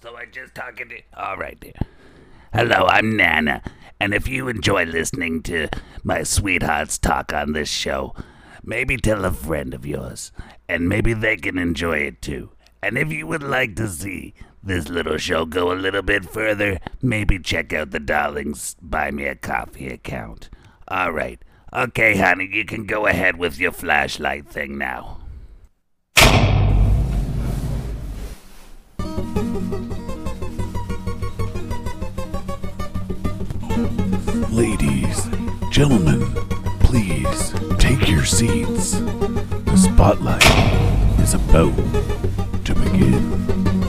So I just talking to. All right, dear. Hello, I'm Nana, and if you enjoy listening to my sweethearts talk on this show, maybe tell a friend of yours, and maybe they can enjoy it too. And if you would like to see this little show go a little bit further, maybe check out the Darlings Buy Me a Coffee account. All right. Okay, honey, you can go ahead with your flashlight thing now. Gentlemen, please take your seats. The spotlight is about to begin.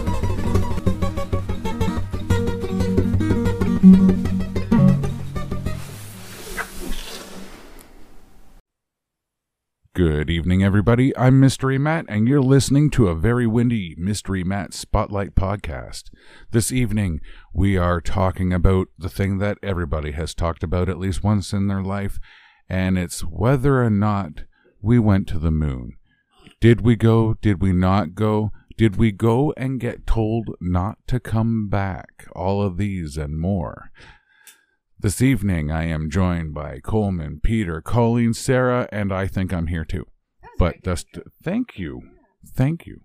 Good evening, everybody. I'm Mystery Matt, and you're listening to a very windy Mystery Matt Spotlight podcast. This evening, we are talking about the thing that everybody has talked about at least once in their life, and it's whether or not we went to the moon. Did we go? Did we not go? Did we go and get told not to come back? All of these and more. This evening, I am joined by Coleman, Peter, Colleen, Sarah, and I think I'm here too. But just thank you, thank you.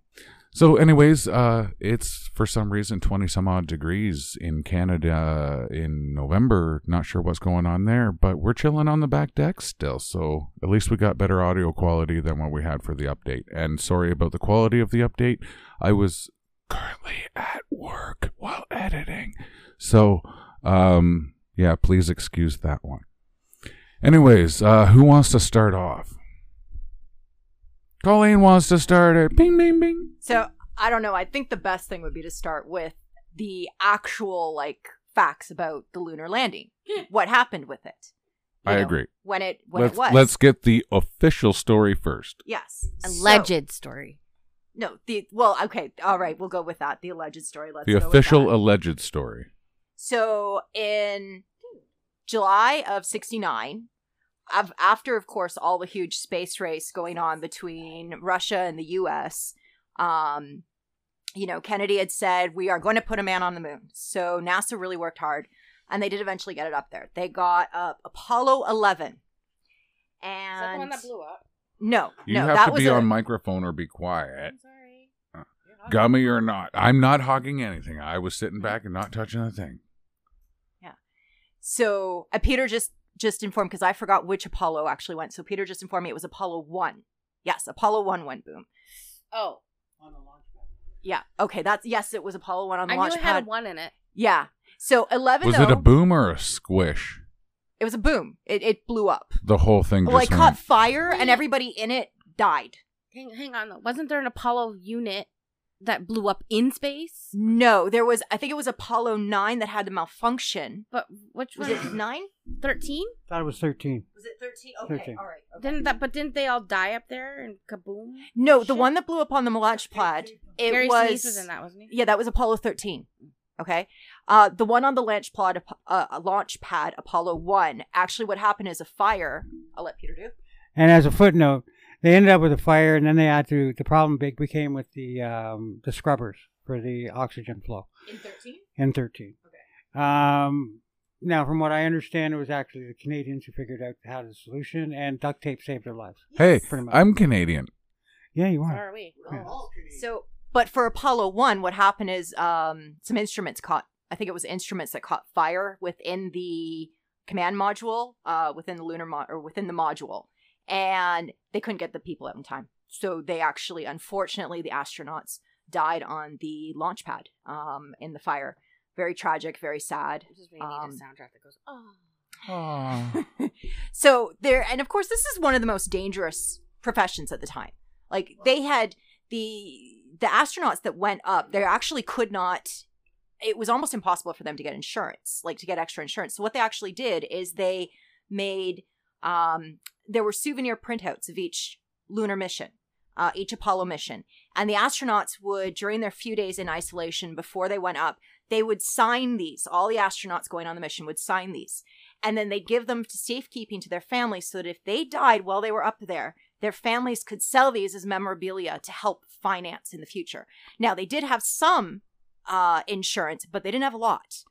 So, anyways, uh, it's for some reason twenty some odd degrees in Canada in November. Not sure what's going on there, but we're chilling on the back deck still. So at least we got better audio quality than what we had for the update. And sorry about the quality of the update. I was currently at work while editing, so um yeah, please excuse that one. Anyways, uh, who wants to start off? Colleen wants to start it. Bing, bing, bing. So I don't know. I think the best thing would be to start with the actual like facts about the lunar landing. what happened with it? You I know, agree. When it when Let's it was. let's get the official story first. yes. So- Alleged story. no. The well. Okay. All right. We'll go with that. The alleged story. Let's the go with official that. alleged story. So in July of 69, av- after, of course, all the huge space race going on between Russia and the US, um, you know, Kennedy had said, we are going to put a man on the moon. So NASA really worked hard, and they did eventually get it up there. They got up Apollo 11. And Is that the one that blew up? no, You no, have that to be a- on microphone or be quiet. I'm sorry. Uh, Gummy or not. I'm not hogging anything. I was sitting back and not touching a thing. So uh, Peter just just informed because I forgot which Apollo actually went. So Peter just informed me it was Apollo one. Yes, Apollo one went boom. Oh, On the launch pad. Yeah. Okay. That's yes. It was Apollo one on the I launch knew it had pad. a one in it. Yeah. So eleven. Was though, it a boom or a squish? It was a boom. It it blew up. The whole thing just Well, it went. caught fire, and everybody in it died. Hang, hang on. though. Wasn't there an Apollo unit that blew up in space? No, there was. I think it was Apollo nine that had the malfunction. But which Was it nine? Thirteen? thought it was 13. Was it thirteen? Okay, 13. All right. Didn't that? But didn't they all die up there and kaboom? No, the one that blew up on the launch pad. It Gary was. Sinise was in that, wasn't he? Yeah, that was Apollo 13. Okay. Uh, the one on the launch pad, uh, launch pad, Apollo 1, actually what happened is a fire. I'll let Peter do. And as a footnote, they ended up with a fire, and then they had to. The problem big became with the um, the scrubbers for the oxygen flow In 13? in 13. Okay. Um, now, from what I understand, it was actually the Canadians who figured out how the solution, and duct tape saved their lives. hey, much. I'm Canadian. Yeah, you So are. are we? Yeah. So, but for Apollo 1, what happened is um, some instruments caught, I think it was instruments that caught fire within the command module, uh, within the lunar mo- or within the module, and they couldn't get the people out in time. So they actually, unfortunately, the astronauts died on the launch pad um, in the fire. Very tragic, very sad. I just really need Um, a soundtrack that goes. Oh. So there and of course this is one of the most dangerous professions at the time like they had the the astronauts that went up they actually could not it was almost impossible for them to get insurance like to get extra insurance so what they actually did is they made um there were souvenir printouts of each lunar mission uh, each apollo mission and the astronauts would during their few days in isolation before they went up they would sign these all the astronauts going on the mission would sign these and then they'd give them to safekeeping to their families so that if they died while they were up there, their families could sell these as memorabilia to help finance in the future. Now, they did have some uh, insurance, but they didn't have a lot.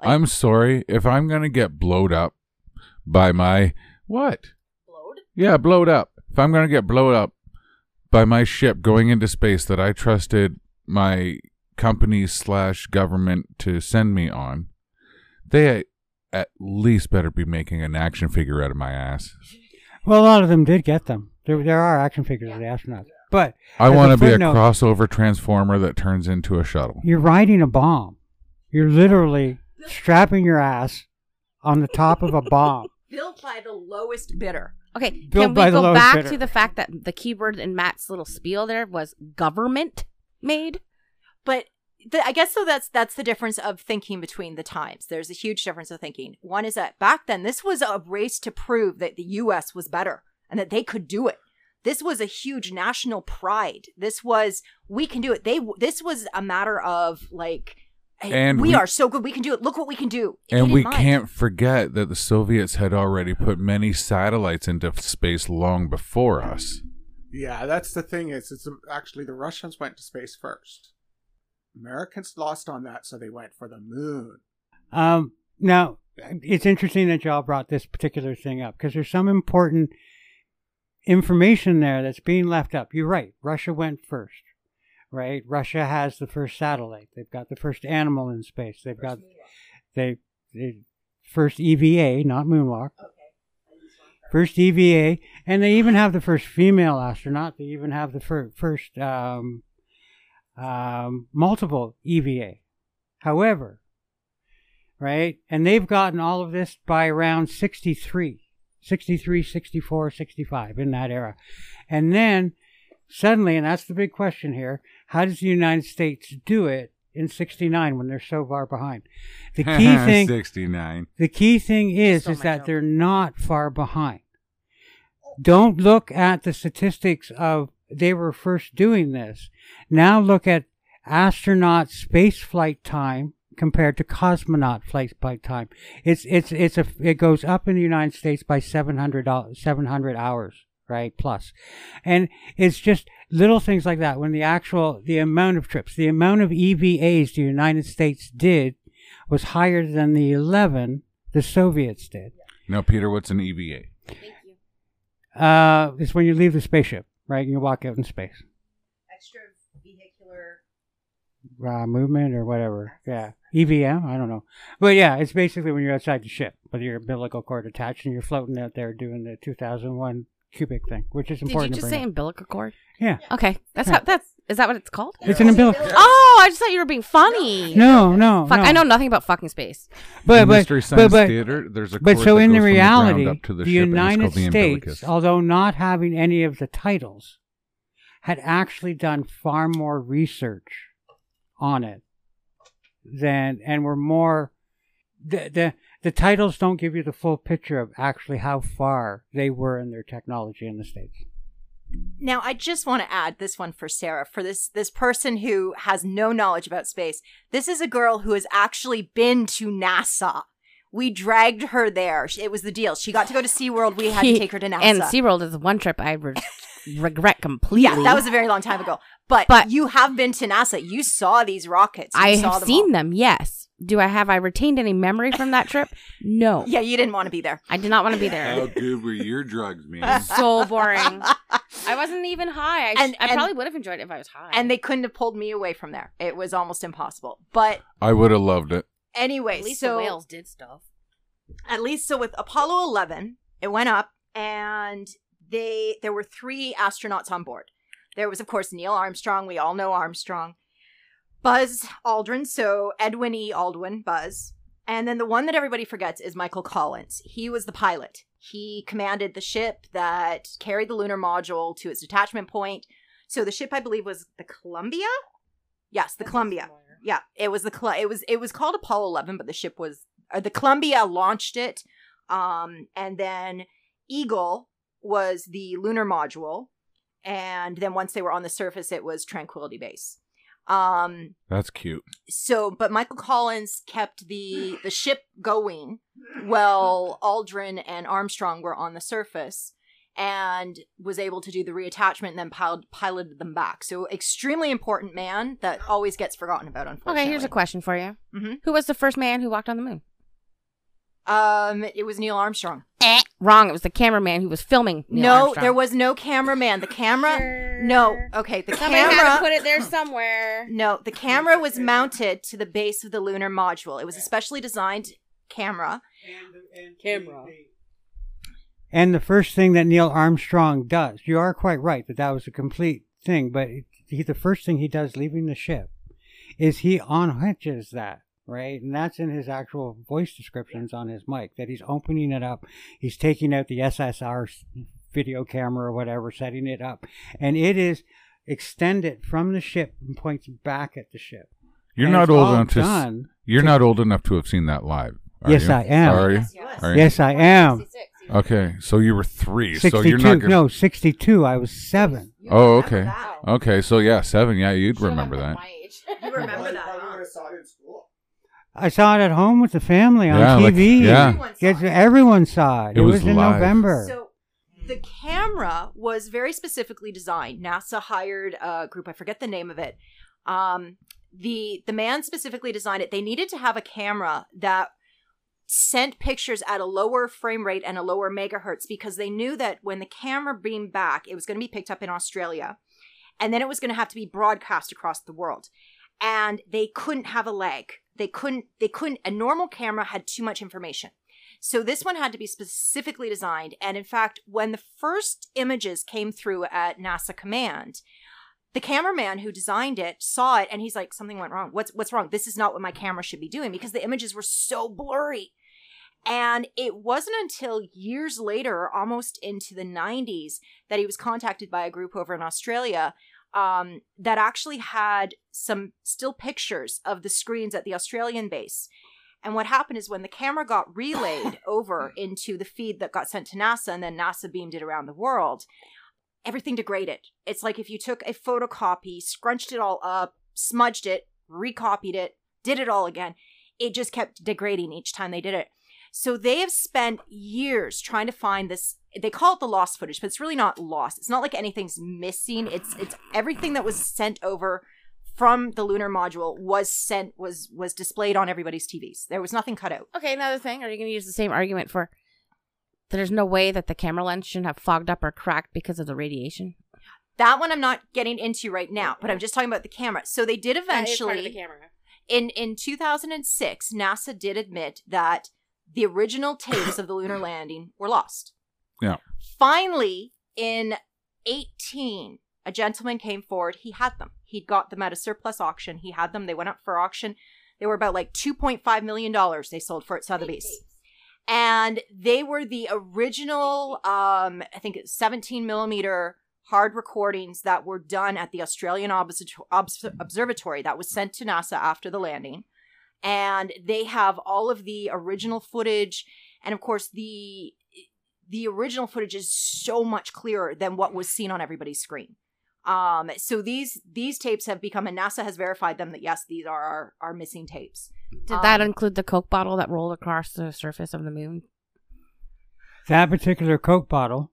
Like- I'm sorry if I'm gonna get blowed up by my what? Blowed? Yeah, blowed up. If I'm gonna get blowed up by my ship going into space that I trusted my company slash government to send me on, they at least better be making an action figure out of my ass. Well, a lot of them did get them. There, there are action figures of the astronauts, but I want to be a footnote- crossover transformer that turns into a shuttle. you're riding a bomb. You're literally strapping your ass on the top of a bomb. Built by the lowest bidder. Okay, Built can we go back bidder. to the fact that the keyword in Matt's little spiel there was government made? But the, I guess so. That's that's the difference of thinking between the times. There's a huge difference of thinking. One is that back then this was a race to prove that the U.S. was better and that they could do it. This was a huge national pride. This was we can do it. They this was a matter of like, hey, And we, we- are so good. We can do it. Look what we can do. They And we mind. can't forget that the Soviets had already put many satellites into space long before us. Yeah, that's the thing. Is it's actually the Russians went to space first. Americans lost on that, so they went for the moon. Um, now, it's interesting that y'all brought this particular thing up because there's some important information there that's being left up. You're right. Russia went first, right? Russia has the first satellite. They've got the first animal in space. They've got they, they first EVA, not moonwalk. First EVA, and they even have the first female astronaut. They even have the fir- first um, um, multiple EVA. However, right? And they've gotten all of this by around 63, 63, 64, 65 in that era. And then suddenly, and that's the big question here, how does the United States do it in 69 when they're so far behind? The key thing, 69. the key thing is, Stole is that joke. they're not far behind. Don't look at the statistics of they were first doing this. Now look at astronaut space flight time compared to cosmonaut flight flight time. It's it's it's a it goes up in the United States by 700 700 hours, right? Plus. And it's just little things like that when the actual the amount of trips, the amount of EVAs the United States did was higher than the 11 the Soviets did. Now, Peter, what's an EVA? Thank you. Uh, it's when you leave the spaceship, right? You walk out in space. extra vehicular. Uh, movement or whatever. Yeah. EVM? I don't know. But yeah, it's basically when you're outside the ship with your umbilical cord attached and you're floating out there doing the 2001 Kubrick thing, which is important. Did you important to just bring say up. umbilical cord? Yeah. Okay, that's Yeah. how. That's is that what it's called? It's an umbilical. Oh, I just thought you were being funny. No, no. Fuck, no. I know nothing about fucking space. But, in but, Mystery Science but, but, Theater, there's a but so that in the goes reality, up the, the, ship, United called the States, although not having any of the titles, had actually done far more research on it than, and were more. The, the the titles don't give you the full picture of actually how far they were in their technology in the states. Now, I just want to add this one for Sarah, for this this person who has no knowledge about space. This is a girl who has actually been to NASA. We dragged her there. It was the deal. She got to go to SeaWorld. We had to take her to NASA. And SeaWorld is one trip I re- regret completely. yeah, that was a very long time ago. But, But- you have been to NASA. You saw these rockets. You I saw have them seen all. them. Yes. Do I have I retained any memory from that trip? No. Yeah, you didn't want to be there. I did not want to be there. How there. good were your drugs, man? so boring. I wasn't even high. I, sh- And- I and- probably would have enjoyed it if I was high. And they couldn't have pulled me away from there. It was almost impossible. But I would have loved it. anyway, at least so the whales did stuff. at least so with Apollo 11, it went up and they there were three astronauts on board. There was of course Neil Armstrong, we all know Armstrong. Buzz Aldrin, so Edwin E. Aldrin, Buzz. And then the one that everybody forgets is Michael Collins. He was the pilot. He commanded the ship that carried the lunar module to its detachment point. So the ship I believe was the Columbia? Yes, the Columbia. Yeah, it was the Col- it was it was called Apollo 11, but the ship was uh, the Columbia launched it, um, and then Eagle was the lunar module, and then once they were on the surface, it was Tranquility Base. Um, That's cute. so, but Michael Collins kept the the ship going while Aldrin and Armstrong were on the surface. and was able to do the reattachment and then pil- piloted them back. So extremely important man that always gets forgotten about. Unfortunately. Okay, here's a question for you. mm-hmm. Who was the first man who walked on the moon? Um, it was Neil Armstrong. Eh, wrong. It was the cameraman who was filming. Neil no, Armstrong. there was no cameraman. The camera. No. Okay, the Somebody had to camera. put it there somewhere. No, the camera was mounted to the base of the lunar module. It was a specially designed camera. And Camera. And the first thing that Neil Armstrong does, you are quite right that that was a complete thing, but he, the first thing he does leaving the ship is he unhitches that, right? And that's in his actual voice descriptions on his mic, that he's opening it up. He's taking out the SSR video camera or whatever, setting it up. And it is extended from the ship and points back at the ship. You're And not old enough to. You're not old enough to have seen that live. are Yes, you? I am. Are you? Are you? Yes, I am. Okay, so you were three. So 62. you're not. Gonna, no, 62. I was seven. Oh, okay. Okay, so yeah, seven. Yeah, you'd remember that. You remember that? huh? would have saw it in school. I saw it at home with the family on Yeah, like- TV. yeah. Everyone saw it. everyone saw it. It It, was was, in live. November. So the camera was very specifically designed. NASA hired a group, I forget the name of it. Um, the the man specifically designed it. They needed to have a camera that sent pictures at a lower frame rate and a lower megahertz because they knew that when the camera beamed back, it was going to be picked up in Australia and then it was going to have to be broadcast across the world. And they couldn't have a lag. They couldn't they couldn't a normal camera had too much information. So this one had to be specifically designed. And in fact, when the first images came through at NASA Command, the cameraman who designed it saw it and he's like, something went wrong. What's what's wrong? This is not what my camera should be doing because the images were so blurry. And it wasn't until years later, almost into the 90s, that he was contacted by a group over in Australia um, that actually had some still pictures of the screens at the Australian base. And what happened is when the camera got relayed over into the feed that got sent to NASA and then NASA beamed it around the world, everything degraded. It's like if you took a photocopy, scrunched it all up, smudged it, recopied it, did it all again, it just kept degrading each time they did it. So they have spent years trying to find this. They call it the lost footage, but it's really not lost. It's not like anything's missing. It's it's everything that was sent over from the lunar module was sent was was displayed on everybody's TVs. There was nothing cut out. Okay, another thing. Are you going to use the same argument for there's no way that the camera lens shouldn't have fogged up or cracked because of the radiation? That one I'm not getting into right now, but I'm just talking about the camera. So they did eventually camera. in in 2006 nasa did admit that the original tapes of the lunar landing were lost Yeah. finally in 18 a gentleman came forward. He had them. He'd got them at a surplus auction. He had them. They went up for auction. They were about like 2.5 million dollars they sold for at sotheby's. And they were the original um i think 17 millimeter hard recordings that were done at the australian Observato- Obs- observatory that was sent to nasa after the landing. And they have all of the original footage. And of course the the original footage is so much clearer than what was seen on everybody's screen um so these these tapes have become and nasa has verified them that yes these are our, our missing tapes Did that Um, include the Coke bottle that rolled across the surface of the moon? that particular Coke bottle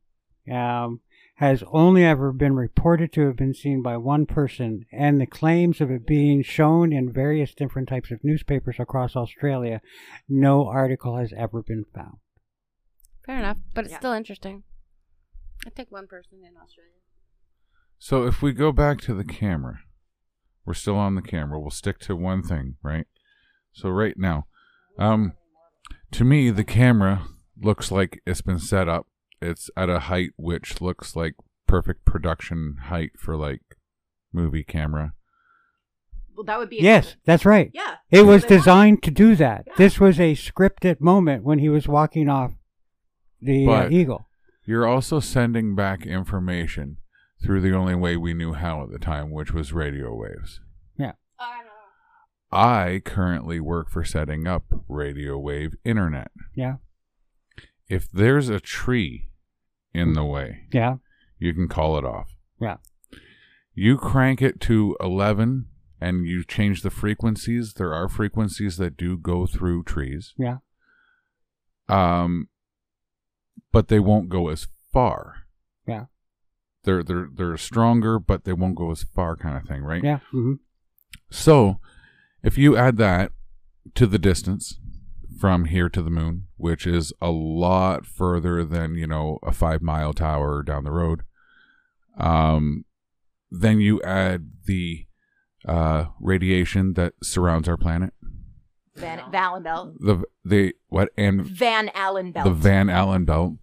um, has only ever been reported to have been seen by one person, and the claims of it being shown in various different types of newspapers across Australia, no article has ever been found. Fair enough, but it's Yeah. still interesting. I take one person in Australia. So if we go back to the camera, we're still on the camera. We'll stick to one thing, right? So right now, um, to me, the camera looks like it's been set up. It's at a height which looks like perfect production height for like movie camera. well that would be Yes, that's right. yeah It was designed to do that. This was a scripted moment when he was walking off the uh, But- eagle. You're also sending back information through the only way we knew how at the time, which was radio waves. Yeah. I currently work for setting up radio wave internet. Yeah. If there's a tree in the way, Yeah. you can call it off. Yeah. You crank it to 11 and you change the frequencies. There are frequencies that do go through trees. Yeah. Um, but they won't go as far. Yeah. They're they're they're stronger, but they won't go as far, kind of thing, right? Yeah. hmm So, if you add that to the distance from here to the moon, which is a lot further than you know a five mile tower down the road, um, then you add the uh, radiation that surrounds our planet. Van Allen belt. The the what and Van Allen belt. the Van Allen belt.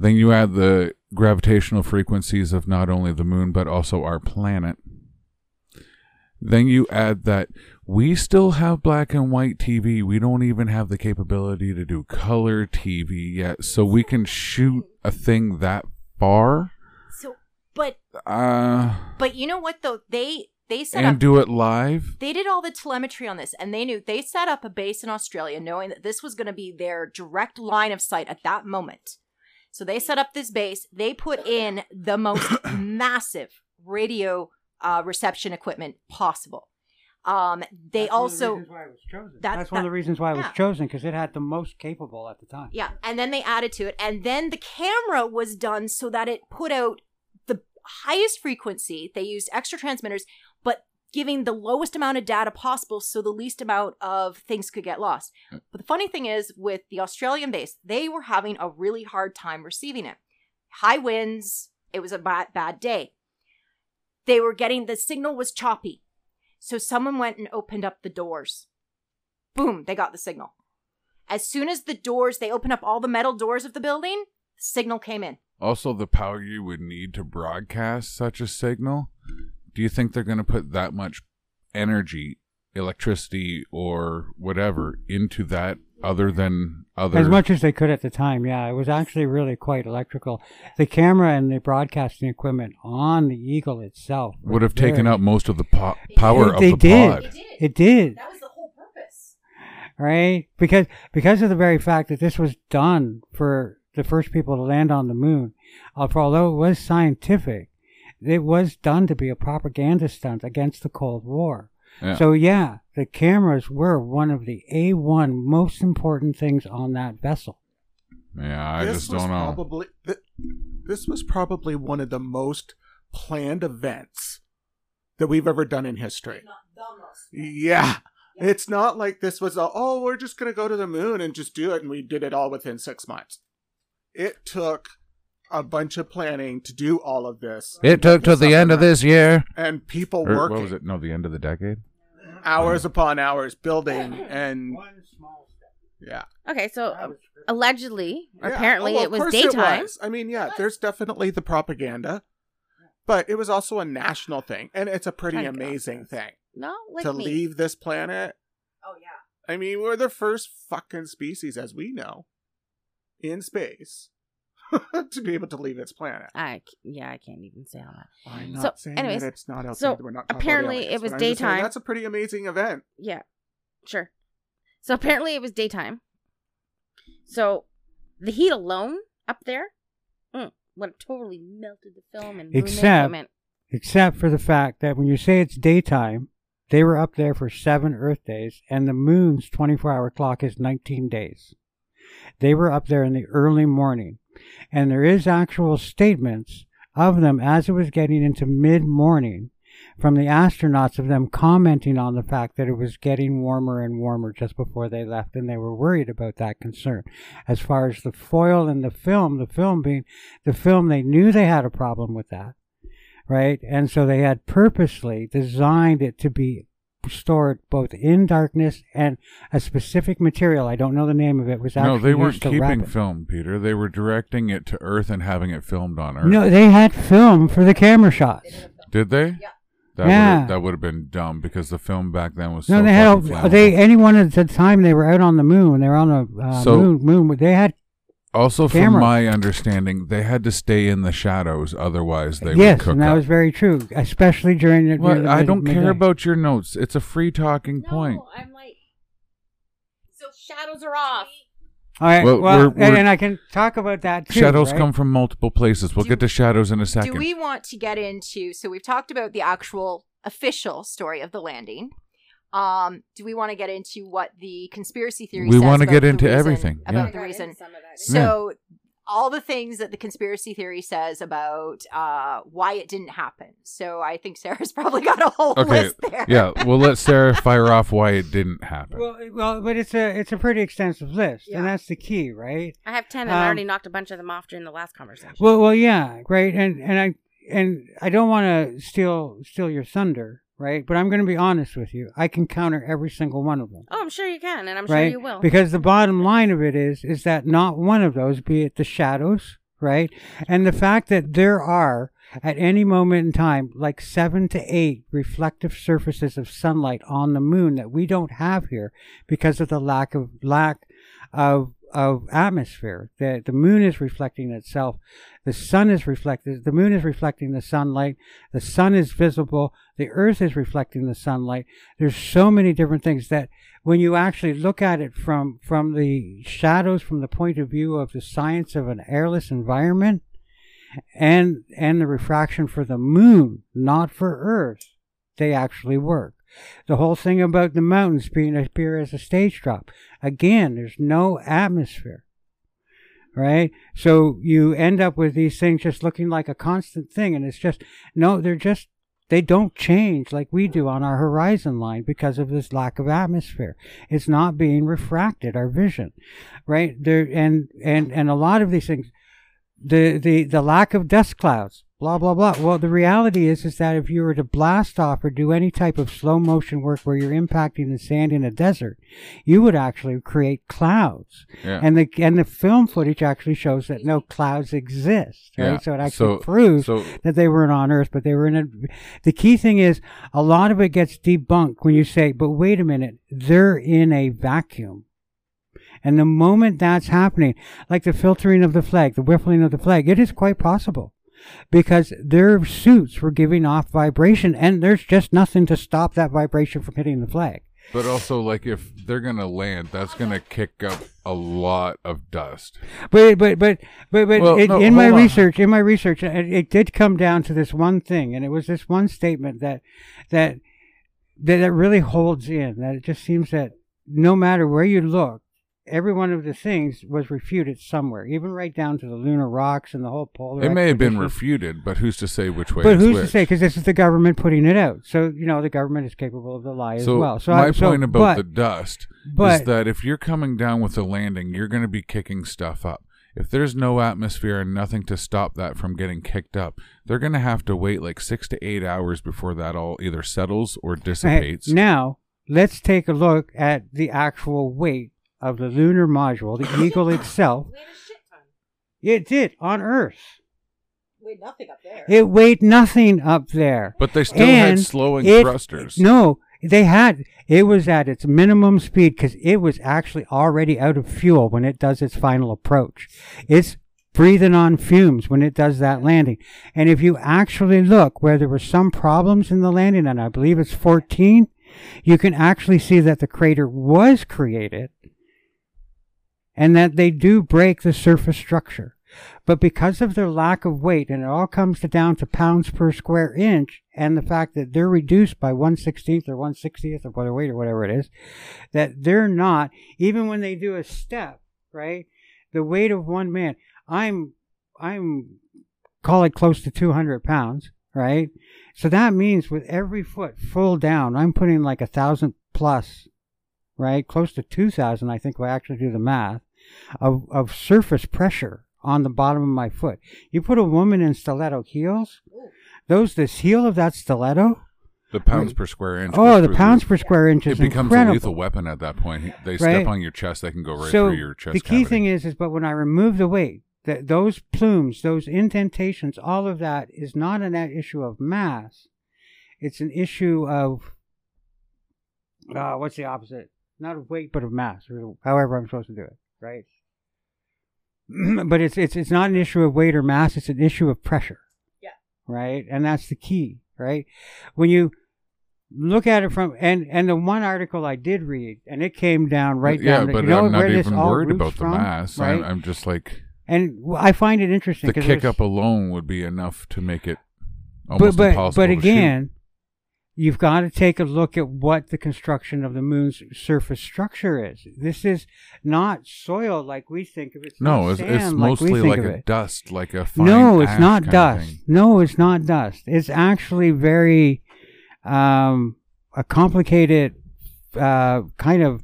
Then you add the gravitational frequencies of not only the moon but also our planet. Then you add that we still have black and white TV. We don't even have the capability to do color TV yet. So we can shoot a thing that far so, but uh, but you know what though? They they set and up do it live. they did all the telemetry on this and they knew they set up a base in Australia knowing that this was going to be their direct line of sight at that moment. So they set up this base. They put in the most massive radio uh, reception equipment possible. Um, they That's one of the also reasons why it was chosen. that- That's one of the reasons why it was chosen because it had the most capable at the time. Yeah, and then they added to it, and then the camera was done so that it put out the highest frequency. They used extra transmitters, but giving the lowest amount of data possible so the least amount of things could get lost. Hmm. But the funny thing is, with the Australian base, they were having a really hard time receiving it. High winds, it was a bad, bad day. They were getting the signal was choppy. So someone went and opened up the doors. Boom, they got the signal. As soon as the doors, they opened up all the metal doors of the building, the signal came in. Also, the power you would need to broadcast such a signal. Do you think they're going to put that much energy, electricity, or whatever into that other than other? As much as they could at the time, yeah. It was actually really quite electrical. The camera and the broadcasting equipment on the Eagle itself would have taken very- up most of the po- power They- of they the did. pod. It did. That was the whole purpose. right? Because because of the very fact that this was done for the first people to land on the moon, uh, for although it was scientific, it was done to be a propaganda stunt against the Cold War. Yeah. So yeah, the cameras were one of the A one most important things on that vessel. Yeah, I this just was don't know. Probably, th- this was probably one of the most planned events that we've ever done in history. Yeah. It's not like this was a, oh, we're just going to go to the moon and just do it. And we did it all within six months. It took a bunch of planning to do all of this. It took till the end of this year. And people Or, working what was it? No, the end of the decade. hours upon hours building. And one small step. yeah. Okay, so um, allegedly, or Yeah. apparently, Oh, well, it was course daytime. was. I mean, yeah, there's definitely the propaganda, but it was also a national thing, and it's a pretty amazing thing No, like to me. leave this planet. Oh yeah. I mean, we're the first fucking species, as we know, in space to be able to leave its planet. I c- yeah, I can't even say all that. I'm So, not saying anyways, that it's not out so We're not talking about apparently aliens, it was but saying daytime. That's a pretty amazing event. Yeah, sure. So apparently, it was daytime. So the heat alone up there mm, would have totally melted the film and ruined the Except- equipment. Except for the fact that when you say it's daytime, they were up there for seven Earth days, and the moon's 24 hour clock is 19 days. They were up there in the early morning, and there is actual statements of them as it was getting into mid morning from the astronauts of them commenting on the fact that it was getting warmer and warmer just before they left, and they were worried about that concern. As far as the foil and the film, the film being the film, they knew they had a problem with that right? And so they had purposely designed it to be stored both in darkness and a specific material. I don't know the name of it. Was No, they weren't used to wrap keeping film, Peter. They were directing it to Earth and having it filmed on Earth. No, they had film for the camera shots. Did they? Yeah. That Yeah. Would that would have been dumb because the film back then was No, so they had a, flammable. they anyone at the time they were out on the moon. They were on the uh, So- moon. Moon. They had Also, from my understanding, they had to stay in the shadows, otherwise they would yes, cook and that up. was very true, especially during the. What? during the I don't care midday. about your notes. It's a free talking point. No, I'm like, so shadows are off. All right. Well, Well, we're- and, we're- and I can talk about that too. Shadows right? come from multiple places. We'll Do- get to shadows in a second. Do we want to get into? So we've talked about the actual official story of the landing. Um, do we want to get into what the conspiracy theory? Says? We wanna get into reason- everything, About yeah. the reason. Some of that. So all the things that the conspiracy theory says about uh, why it didn't happen. So I think Sarah's probably got a whole Okay, list there. Yeah, we'll let Sarah fire off why it didn't happen. Well, well, but it's a it's a pretty extensive list, Yeah. and that's the key, right? I have ten, and I Um, already knocked a bunch of them off during the last conversation. Well, well, yeah, great, and and I and I don't want to steal steal your thunder, right? But I'm going to be honest with you. I can counter every single one of them. oh, I'm sure you can, and I'm sure you will. Because the bottom line of it is is that not one of those, be it the shadows, right, and the fact that there are at any moment in time like seven to eight reflective surfaces of sunlight on the moon that we don't have here because of the lack of lack of of atmosphere. The the moon is reflecting itself. The sun is reflected. The moon is reflecting the sunlight. The sun is visible. The earth is reflecting the sunlight. There's so many different things that when you actually look at it from from the shadows, from the point of view of the science of an airless environment, and and the refraction for the moon, not for Earth, they actually work. The whole thing about the mountains being appear as a stage drop. Again, there's no atmosphere. Right? So you end up with these things just looking like a constant thing and it's just no, they're just they don't change like we do on our horizon line because of this lack of atmosphere. It's not being refracted, our vision. Right? There and and and a lot of these things the the the lack of dust clouds blah blah blah well the reality is is that if you were to blast off or do any type of slow motion work where you're impacting the sand in a desert you would actually create clouds Yeah. and the and the film footage actually shows that no clouds exist right Yeah. so it actually So- proves so that they weren't on Earth, but they were in a. The key thing is a lot of it gets debunked when you say, "But wait a minute, they're in a vacuum." And the moment that's happening, like the filtering of the flag, the whiffling of the flag, it is quite possible because their suits were giving off vibration, and there's just nothing to stop that vibration from hitting the flag. But also, like, if they're gonna land, that's gonna kick up a lot of dust. But but but but but Well, it, no, in my on. research, in my research, it, it did come down to this one thing, and it was this one statement that that that, that really holds in. That it just seems that no matter where you look, every one of the things was refuted somewhere, even right down to the lunar rocks and the whole polar. It may have been refuted, but who's to say which way? But who's which? to say? Because this is the government putting it out. So you know the government is capable of the lie as well. So my I, so, point about but, the dust but is that if you're coming down with a landing, you're going to be kicking stuff up. If there's no atmosphere and nothing to stop that from getting kicked up, they're going to have to wait like six to eight hours before that all either settles or dissipates. now, let's take a look at the actual weight of the lunar module, the Eagle itself. It did on Earth. Wait, nothing up there. It weighed nothing up there. But they still had slowing it- thrusters. No, they had. It was at its minimum speed because it was actually already out of fuel when it does its final approach. It's breathing on fumes when it does that landing. And if you actually look where there were some problems in the landing, and I believe it's 14, you can actually see that the crater was created and that they do break the surface structure. But because of their lack of weight, and it all comes down to pounds per square inch, and the fact that they're reduced by one sixteenth or one sixtieth of their weight or whatever it is, that they're not, even when they do a step, right? The weight of one man, I'm, I'm, call it close to 200 pounds, right? So that means with every foot full down, I'm putting like a thousand plus, right? Close to 2,000, I think, if I actually do the math, of, of surface pressure on the bottom of my foot. You put a woman in stiletto heels, those, this heel of that stiletto, The pounds per square inch. oh, the pounds per square inch It becomes incredible. a lethal weapon at that point. They Right. step on your chest, they can go right so through your chest. the key cavity. thing is, is but when I remove the weight, that those plumes, those indentations, all of that is not an issue of mass. It's an issue of uh, what's the opposite? Not of weight, but of mass, or however I'm supposed to do it, right? but it's it's it's not an issue of weight or mass. It's an issue of pressure. Yeah. Right, and that's the key, right? When you look at it from and and the one article I did read, and it came down right yeah, down. to- but you know I'm not even worried roots about the from, mass. right? I'm, I'm just like and I find it interesting the 'cause it kick was- up alone would be enough to make it but almost but impossible. but to shoot. again, you've got to take a look at what the construction of the moon's surface structure is. This is not soil like we think of it. It's No, it's, it's like mostly like a dust, like a fine No, it's not dust. No, it's not dust. It's actually very um, a complicated uh, kind of.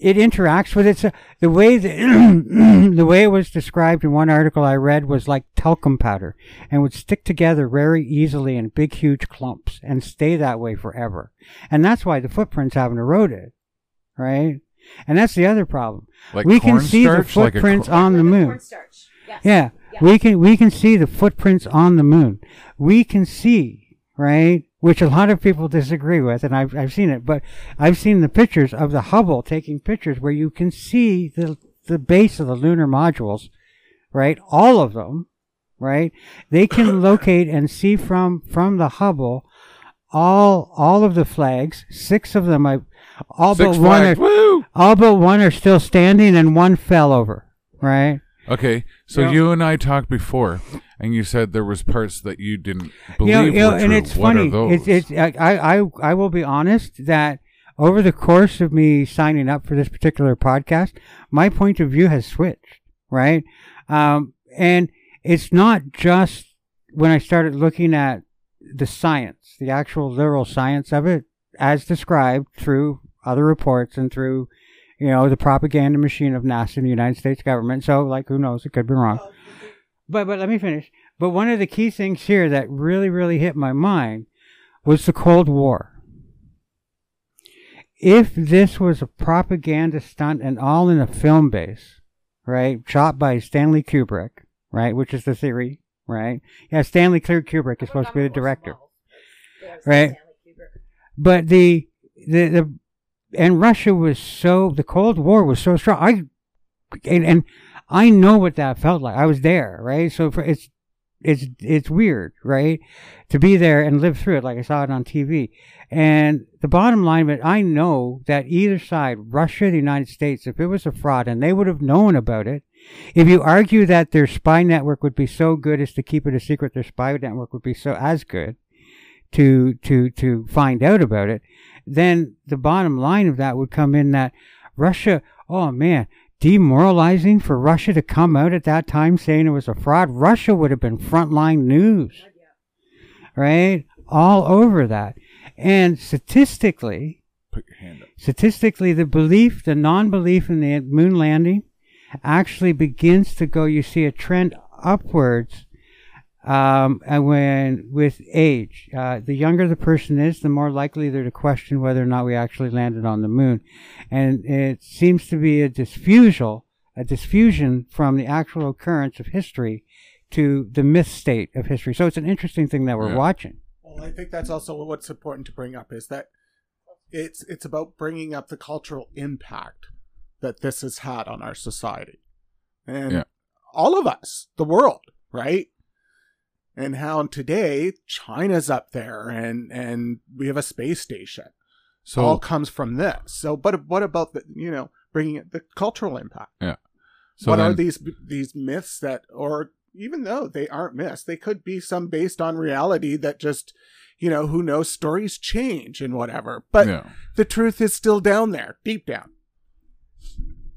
It interacts with it. So the way that the way it was described in one article I read was like talcum powder, and would stick together very easily in big, huge clumps and stay that way forever. And that's why the footprints haven't eroded, right? And that's the other problem. Like we can see the cornstarch, like footprints cor- on the moon. Yes. Yeah, Yeah. we can we can see the footprints on the moon. We can see, right? Which a lot of people disagree with, and I've I've seen it, but I've seen the pictures of the Hubble taking pictures where you can see the the base of the lunar modules, right? All of them, right? They can locate and see from from the Hubble all all of the flags. Six of them, I all Six but one are Woo! all but one are still standing, and one fell over, right? Okay, so Yeah. you and I talked before, and you said there was parts that you didn't believe you know, you know, were and true. it's what funny. are those? It's it's I, I I will be honest that over the course of me signing up for this particular podcast, my point of view has switched. Right, um, and it's not just when I started looking at the science, the actual literal science of it, as described through other reports and through you know the propaganda machine of NASA and the United States government. So, like, who knows? It could be wrong. But but let me finish. But one of the key things here that really really hit my mind was the Cold War. If this was a propaganda stunt and all in a film base, right, shot by Stanley Kubrick, right, which is the theory, right? Yeah, Stanley Kubrick is supposed to be the director, right? But the the the and Russia was so the Cold War was so strong. I and and I know what that felt like. I was there, right? So for, it's it's it's weird, right? To be there and live through it like I saw it on TV. And the bottom line it, I know that either side, Russia, the United States, if it was a fraud and they would have known about it, if you argue that their spy network would be so good as to keep it a secret, their spy network would be so as good to to to find out about it, then the bottom line of that would come in that Russia, oh man, demoralizing for Russia to come out at that time saying it was a fraud. Russia would have been frontline news, right? All over that. And statistically, Put your hand up. statistically, the belief, the non belief in the moon landing actually begins to go, you see a trend upwards. Um, and when with age, uh, the younger the person is, the more likely they're to question whether or not we actually landed on the moon. And it seems to be a diffusal, a diffusion from the actual occurrence of history to the myth state of history. So it's an interesting thing that we're Yeah. watching. Well, I think that's also what's important to bring up is that it's it's about bringing up the cultural impact that this has had on our society, and Yeah. all of us, the world, right? And how today China's up there, and and we have a space station. So all comes from this. So, but what about the you know bringing it the cultural impact? Yeah. so what then, are these these myths that or even though they aren't myths they could be some based on reality that just you know who knows stories change and whatever but yeah. the truth is still down there deep down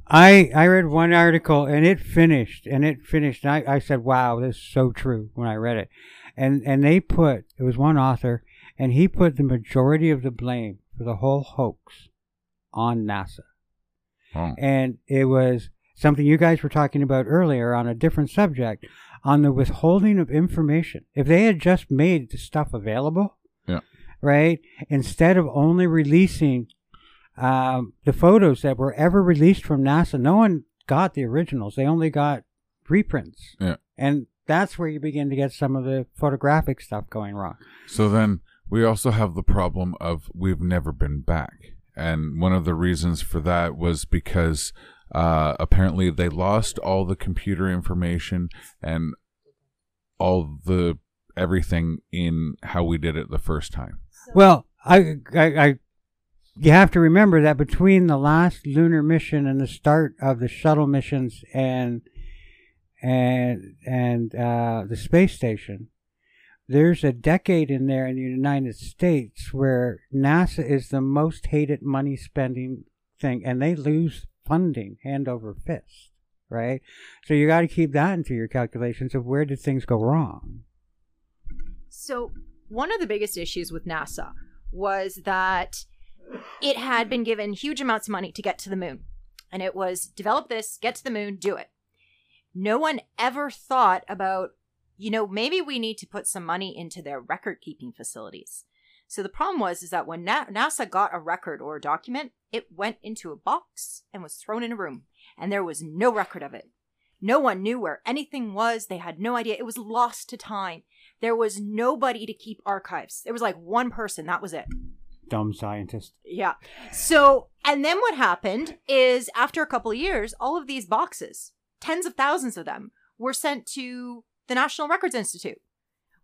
I I read one article and it finished and it finished and I, I said, Wow, this is so true when I read it. And and they put it was one author and he put the majority of the blame for the whole hoax on NASA. Oh. And it was something you guys were talking about earlier on a different subject on the withholding of information. If they had just made the stuff available, Yeah. right, instead of only releasing um, the photos that were ever released from NASA, no one got the originals. They only got reprints. Yeah. And that's where you begin to get some of the photographic stuff going wrong. So then we also have the problem of we've never been back. And one of the reasons for that was because uh, apparently they lost all the computer information and all the everything in how we did it the first time. Well, I, I, I, you have to remember that between the last lunar mission and the start of the shuttle missions and and and uh, the space station, there's a decade in there in the United States where NASA is the most hated money spending thing, and they lose funding hand over fist, right? So you got to keep that into your calculations of where did things go wrong. So, one of the biggest issues with NASA was that it had been given huge amounts of money to get to the moon. And it was develop this, get to the moon, do it. No one ever thought about, you know, maybe we need to put some money into their record keeping facilities. So the problem was is that when Na- NASA got a record or a document, it went into a box and was thrown in a room, and there was no record of it. No one knew where anything was. They had no idea. It was lost to time. There was nobody to keep archives. There was like one person. That was it. Dumb scientist. Yeah. So, and then what happened is after a couple of years, all of these boxes, tens of thousands of them, were sent to the National Records Institute,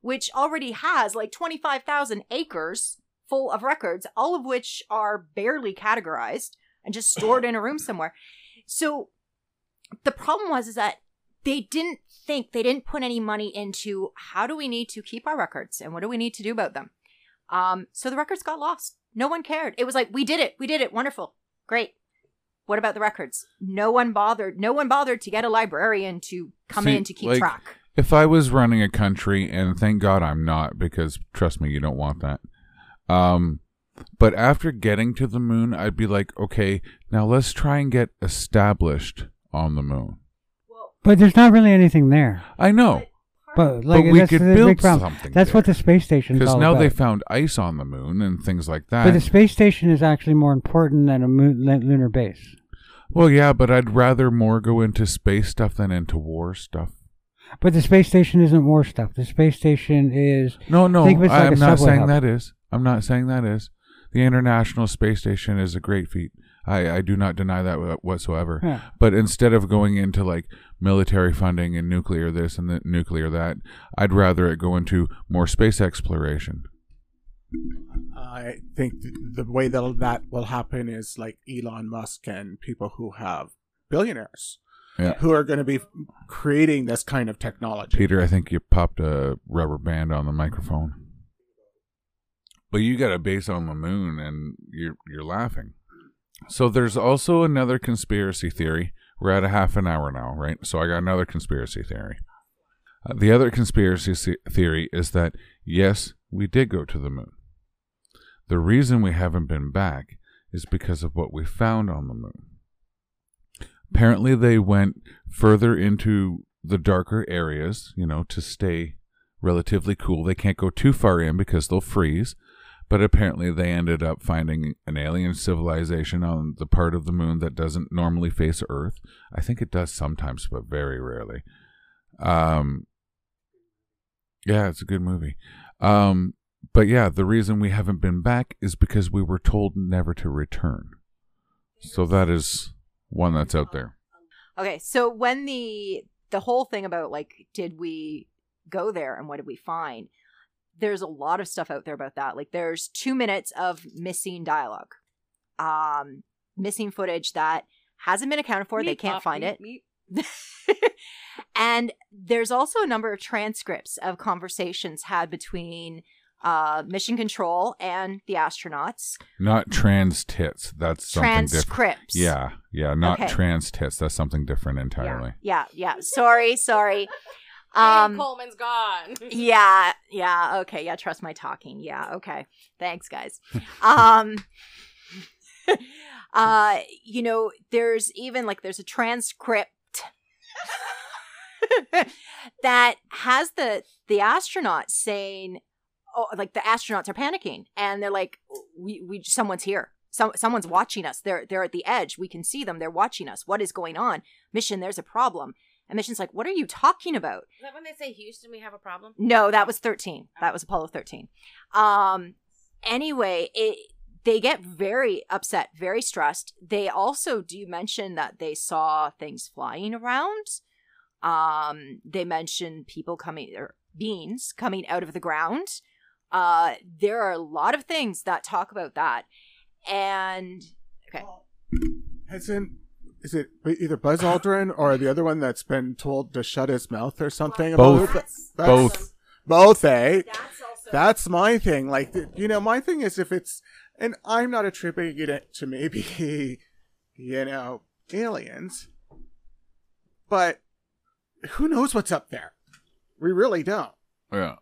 which already has like 25,000 acres full of records, all of which are barely categorized and just stored in a room somewhere. So the problem was is that they didn't think they didn't put any money into how do we need to keep our records and what do we need to do about them um so the records got lost. No one cared. It was like we did it. We did it. Wonderful. Great. What about the records? No one bothered no one bothered to get a librarian to come See, in to keep like, track. If I was running a country, and thank God I'm not, because trust me, you don't want that. Um, but after getting to the moon, I'd be like, okay, now let's try and get established on the moon. But there's not really anything there. I know, But like but we that's could build something. That's what the space station is because now about. they found ice on the moon and things like that. but the space station is actually more important than a moon, lunar base. well, yeah, but I'd rather more go into space stuff than into war stuff. But the space station isn't war stuff. The space station is No, no, Think of it like I'm not saying hub. that is. I'm not saying that is. The International Space Station is a great feat. I, I do not deny that whatsoever. Yeah. But instead of going into like military funding and nuclear this and the nuclear that, I'd rather it go into more space exploration. I think th- the way that that will happen is like Elon Musk and people who have billionaires Yeah. who are going to be creating this kind of technology. Peter, I think you popped a rubber band on the microphone. But you got a base on the moon and you're you're laughing. So there's also another conspiracy theory. We're at a half an hour now, right? So I got another conspiracy theory. Uh, the other conspiracy theory is that yes, we did go to the moon. The reason we haven't been back is because of what we found on the moon. Apparently, they went further into the darker areas, you know, to stay relatively cool. They can't go too far in because they'll freeze. But apparently, they ended up finding an alien civilization on the part of the moon that doesn't normally face Earth. I think it does sometimes, but very rarely. Um, yeah, it's a good movie. Um, but yeah, the reason we haven't been back is because we were told never to return. So that is one that's out there. Okay, so when the the whole thing about like did we go there and what did we find? There's a lot of stuff out there about that. Like there's 2 minutes of missing dialogue. Um missing footage that hasn't been accounted for. they can't pop, find meep, it. meep. and there's also a number of transcripts of conversations had between uh, mission control and the astronauts. Not trans tits. That's something different. Transcripts. Yeah, yeah, not Okay. trans tits. That's something different entirely. Yeah, yeah. Sorry, sorry. And Um, Coleman's gone. yeah, yeah. Okay, yeah. Trust my talking. Yeah. Okay. Thanks, guys. Um. uh, you know, there's even like there's a transcript that has the the astronauts saying, "Oh, like the astronauts are panicking," and they're like, "We, we, someone's here. Some, someone's watching us. They're, they're at the edge. We can see them. They're watching us. What is going on? Mission, there's a problem." And Mission's like, "What are you talking about?" Is that when they say Houston, we have a problem? No, that was 13. That was Apollo 13. Um anyway, it they get very upset, very stressed. They also do mention that they saw things flying around. Um they mention people coming or beings coming out of the ground. Uh there are a lot of things that talk about that. And okay. Hasn't is it either Buzz Aldrin or the other one that's been told to shut his mouth or something? Both. About? That's- Both. Both, eh? That's also That's my thing. Like, you know, my thing is if it's, and I'm not attributing it to maybe, you know, aliens, but who knows what's up there? We really don't. Yeah.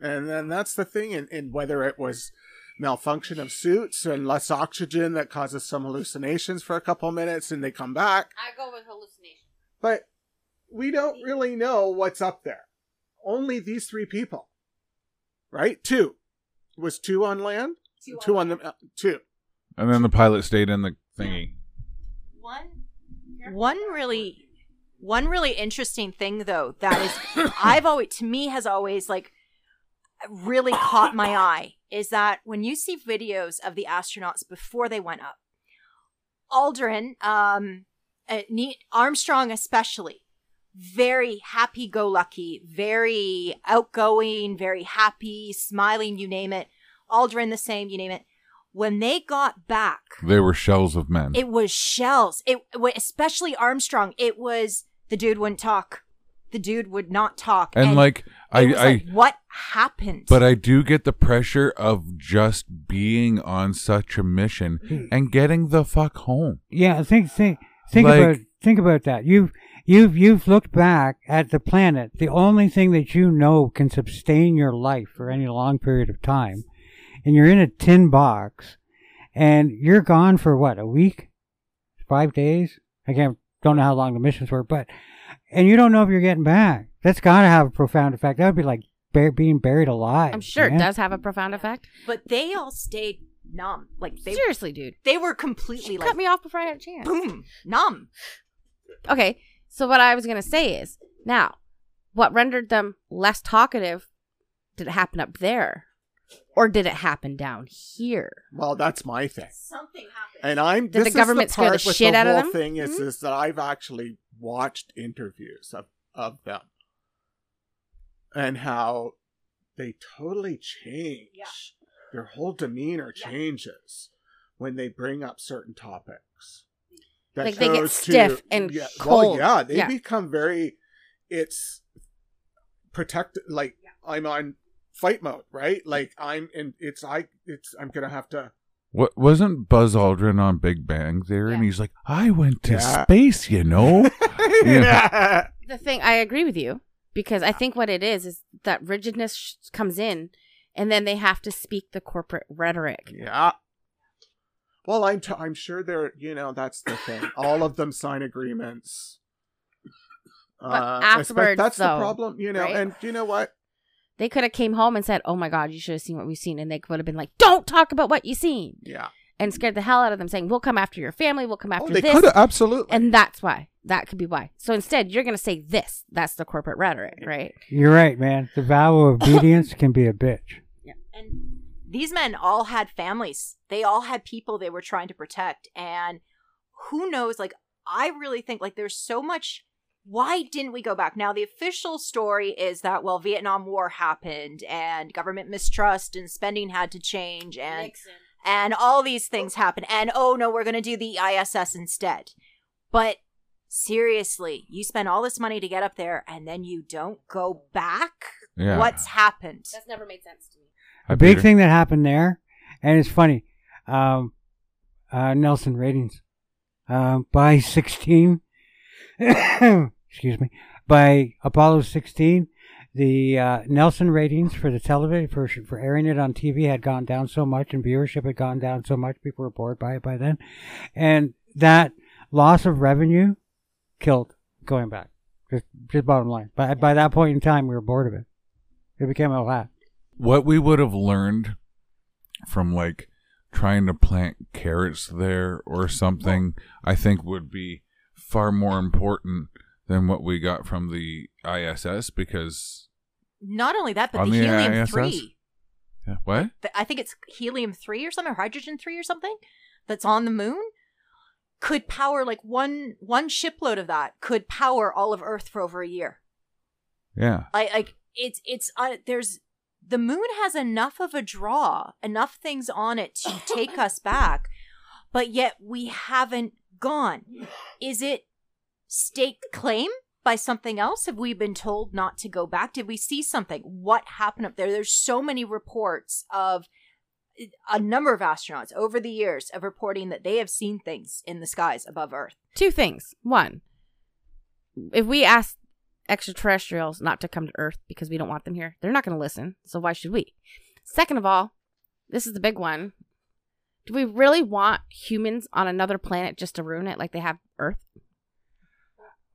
And then that's the thing, and, and whether it was malfunction of suits and less oxygen that causes some hallucinations for a couple minutes and they come back. I go with hallucination. But we don't really know what's up there. Only these three people. Right? Two. Was two on land? Two on on the uh, two. And then the pilot stayed in the thingy. one one really one really interesting thing though that is I've always to me has always like really caught my eye is that when you see videos of the astronauts before they went up, Aldrin, um, uh, Armstrong especially, very happy go lucky, very outgoing, very happy, smiling, you name it. Aldrin the same, you name it. When they got back, They were shells of men. it was shells. It especially Armstrong. It was the dude wouldn't talk. The dude would not talk. and, like I, was I like, what happened? but I do get the pressure of just being on such a mission Hmm. and getting the fuck home. Yeah, think think think Like- about think about that. You've you've you've looked back at the planet. The only thing that you know can sustain your life for any long period of time, and you're in a tin box, and you're gone for what a week, five days. I can't don't know how long the missions were, but and you don't know if you're getting back. That's got to have a profound effect. That would be like bur- being buried alive. I'm sure it does have a profound effect. but they all stayed numb. Like they Seriously, dude. they were completely Cut like me off before I had a chance. boom numb. Okay, so what I was gonna say is now, what rendered them less talkative? Did it happen up there, or did it happen down here? Well, that's my thing. Something happened. And I'm Did the this government is the scare the part with shit the out of whole them? thing is, Mhm. is that I've actually watched interviews of, of them and how they totally change. Yeah. Their whole demeanor Yeah. changes when they bring up certain topics. that Like they get goes stiff and yeah, cold. Well, yeah, they Yeah. become very. It's protected. Like I'm on fight mode, right? Like I'm in. It's I. It's I'm gonna have to. What wasn't Buzz Aldrin on Big Bang Theory? And he's like, I went to Yeah. space, you know. yeah. The thing I agree with you because I think what it is is that rigidness sh- comes in, and then they have to speak the corporate rhetoric. Yeah. Well, I'm t- I'm sure they're you know that's the thing. All of them sign agreements. But uh, espe- afterwards, that's the problem, you know. right? And you know what? They could have came home and said, "Oh my God, you should have seen what we've seen," and they would have been like, "Don't talk about what you've seen," Yeah. and scared the hell out of them, saying, "We'll come after your family. We'll come Oh, after they this." could have absolutely. And that's why. That could be why. So instead, you're going to say this. That's the corporate rhetoric, right? You're right, man. The vow of obedience can be a bitch. Yeah. And these men all had families. They all had people they were trying to protect. And who knows? Like, I really think, like, there's so much. Why didn't we go back? Now, the official story is that, well, Vietnam War happened and government mistrust and spending had to change and and all these things happened. And oh no, we're going to do the ISS instead. But seriously, you spend all this money to get up there and then you don't go back? Yeah. What's happened? That's never made sense to me. A big Peter? thing that happened there, and it's funny. Um, uh, Nielsen ratings um, by sixteen. Excuse me. By Apollo sixteen, the uh, Nielsen ratings for the television for for airing it on TV had gone down so much, and viewership had gone down so much. People were bored by it by then, and that loss of revenue killed going back. Just, just bottom line. By by that point in time, we were bored of it. It became a laugh. what we would have learned from like trying to plant carrots there or something, I think would be far more important than what we got from the ISS because Not only that, but the, the helium ISS? 3. yeah, what? the- I think it's helium 3 or something, or hydrogen 3 or something that's on the moon could power like one one shipload of that could power all of earth for over a year. Yeah. like like it's it's uh, there's the moon has enough of a draw enough things on it to take us back but yet we haven't gone is it stake claim by something else? Have we been told not to go back? Did we see something? What happened up there? There's so many reports of a number of astronauts over the years of reporting that they have seen things in the skies above Earth. Two things. One, if we ask extraterrestrials not to come to Earth because we don't want them here, they're not going to listen. So why should we? Second of all, this is the big one. Do we really want humans on another planet just to ruin it like they have Earth?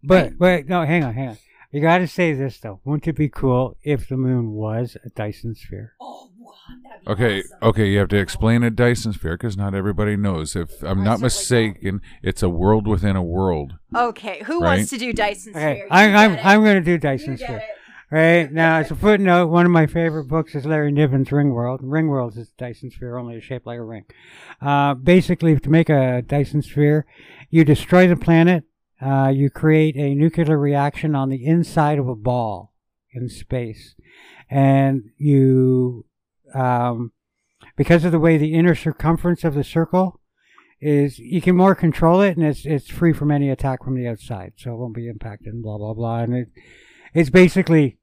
But wait, no, hang on, hang on. You got to say this though. Wouldn't it be cool if the moon was a Dyson sphere? Oh, wow, that'd Okay, okay, you have to explain a Dyson sphere because not everybody knows. If I'm not mistaken, it's a world within a world. Okay, who Right. wants to do Dyson Okay, sphere? I, You I'm get it. I'm going to do You Dyson get sphere. it. Right now, as a footnote, one of my favorite books is Larry Niven's Ringworld. Ringworld is a Dyson sphere, only it's shaped like a ring. Uh, basically, to make a Dyson sphere, you destroy the planet. Uh, you create a nuclear reaction on the inside of a ball in space, and you, um, because of the way the inner circumference of the circle is, you can more control it, and it's it's free from any attack from the outside, so it won't be impacted. And blah blah blah, and it it's basically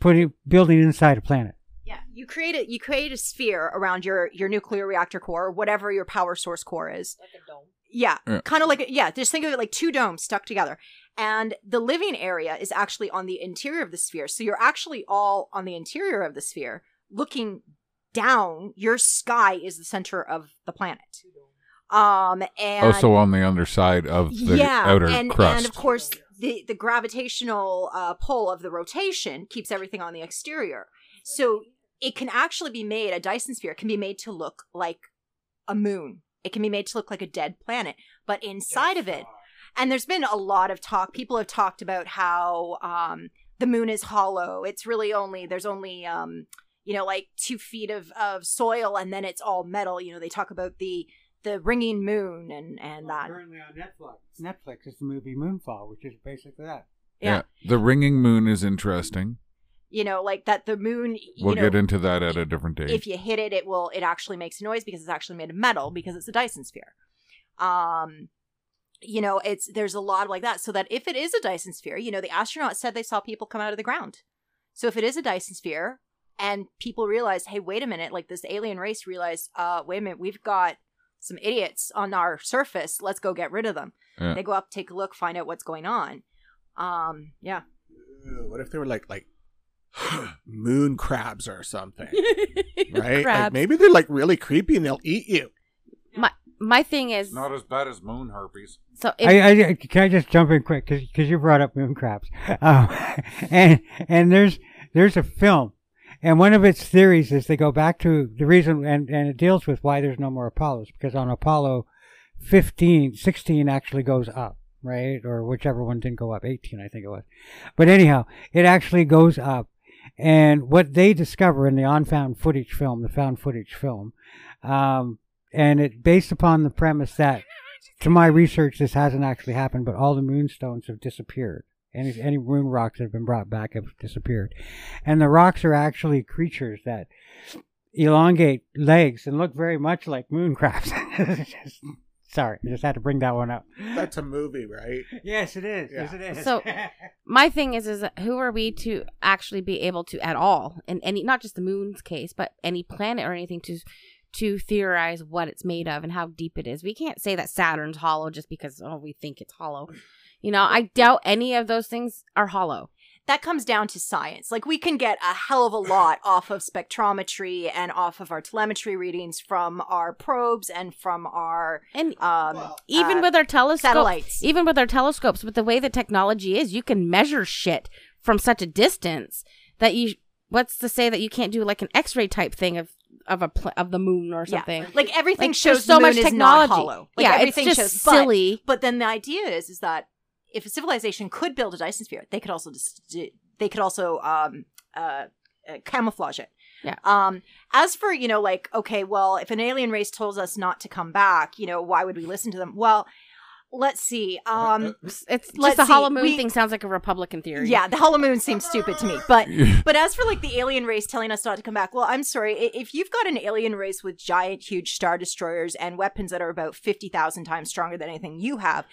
putting building inside a planet. Yeah, you create a you create a sphere around your your nuclear reactor core, or whatever your power source core is. Like a dome. Yeah, Yeah. kind of like yeah. Just think of it like two domes stuck together, and the living area is actually on the interior of the sphere. So you're actually all on the interior of the sphere, looking down. Your sky is the center of the planet. Um, and also on the underside of the yeah, outer and, crust. and of course the the gravitational uh, pull of the rotation keeps everything on the exterior. So it can actually be made a Dyson sphere can be made to look like a moon. It can be made to look like a dead planet, but inside of it, and there's been a lot of talk. People have talked about how um, the moon is hollow. It's really only there's only um, you know like two feet of of soil, and then it's all metal. You know they talk about the the ringing moon and and that. Currently on Netflix. Netflix is the movie Moonfall, which is basically that. yeah. The ringing moon is interesting. You know like that the moon you We'll know, get into that at a different day. if you hit it it will it actually makes noise because it's actually made of metal because it's a dyson sphere. Um you know it's there's a lot like that so that if it is a dyson sphere you know the astronauts said they saw people come out of the ground. So if it is a dyson sphere and people realize hey wait a minute like this alien race realized uh wait a minute we've got some idiots on our surface let's go get rid of them. Yeah. they go up take a look find out what's going on. Um yeah. What if they were like like moon crabs or something? Right? Like maybe they're like really creepy and they'll eat you. my my thing is Not as bad as moon herpes. so if, I, I, can I just jump in quick because you brought up moon crabs, um, and and there's there's a film, and one of its theories is they go back to the reason, and and it deals with why there's no more Apollos because on Apollo 15, 16 actually goes up, right, or whichever one didn't go up, 18 I think it was, but anyhow, it actually goes up, and what they discover in the on-found footage film, the found footage film, um, and it based upon the premise that to my research, this hasn't actually happened, but all the moonstones have disappeared. Any any moon rocks that have been brought back have disappeared, and the rocks are actually creatures that elongate legs and look very much like moon crabs. Just- sorry, I just had to bring that one up. That's a movie, right? Yes, it is. Yeah. Yes, it is. So- my thing is is who are we to actually be able to at all in any not just the moon's case but any planet or anything to to theorize what it's made of and how deep it is we can't say that saturn's hollow just because oh we think it's hollow you know i doubt any of those things are hollow that comes down to science. Like we can get a hell of a lot off of spectrometry and off of our telemetry readings from our probes and from our and um even uh, with our telescopes satellites. even with our telescopes with the way the technology is you can measure shit from such a distance that you what's to say that you can't do like an x-ray type thing of of a pl- of the moon or something Yeah. Like everything Like, shows so the moon much is technology. not hollow. Like yeah, everything it's just shows but- silly. But, then the idea is is that if a civilization could build a Dyson sphere, they could also just they could also um uh, uh camouflage it. Yeah. Um as for, you know, like okay, well, if an alien race told us not to come back, you know, why would we listen to them? Well, let's see. Um It's just Let's the hollow see, moon we- thing sounds like a Republican theory. yeah, the hollow moon seems stupid to me. But But as for like the alien race telling us not to come back, well, I'm sorry. If you've got an alien race with giant, huge star destroyers and weapons that are about 50,000 times stronger than anything you have,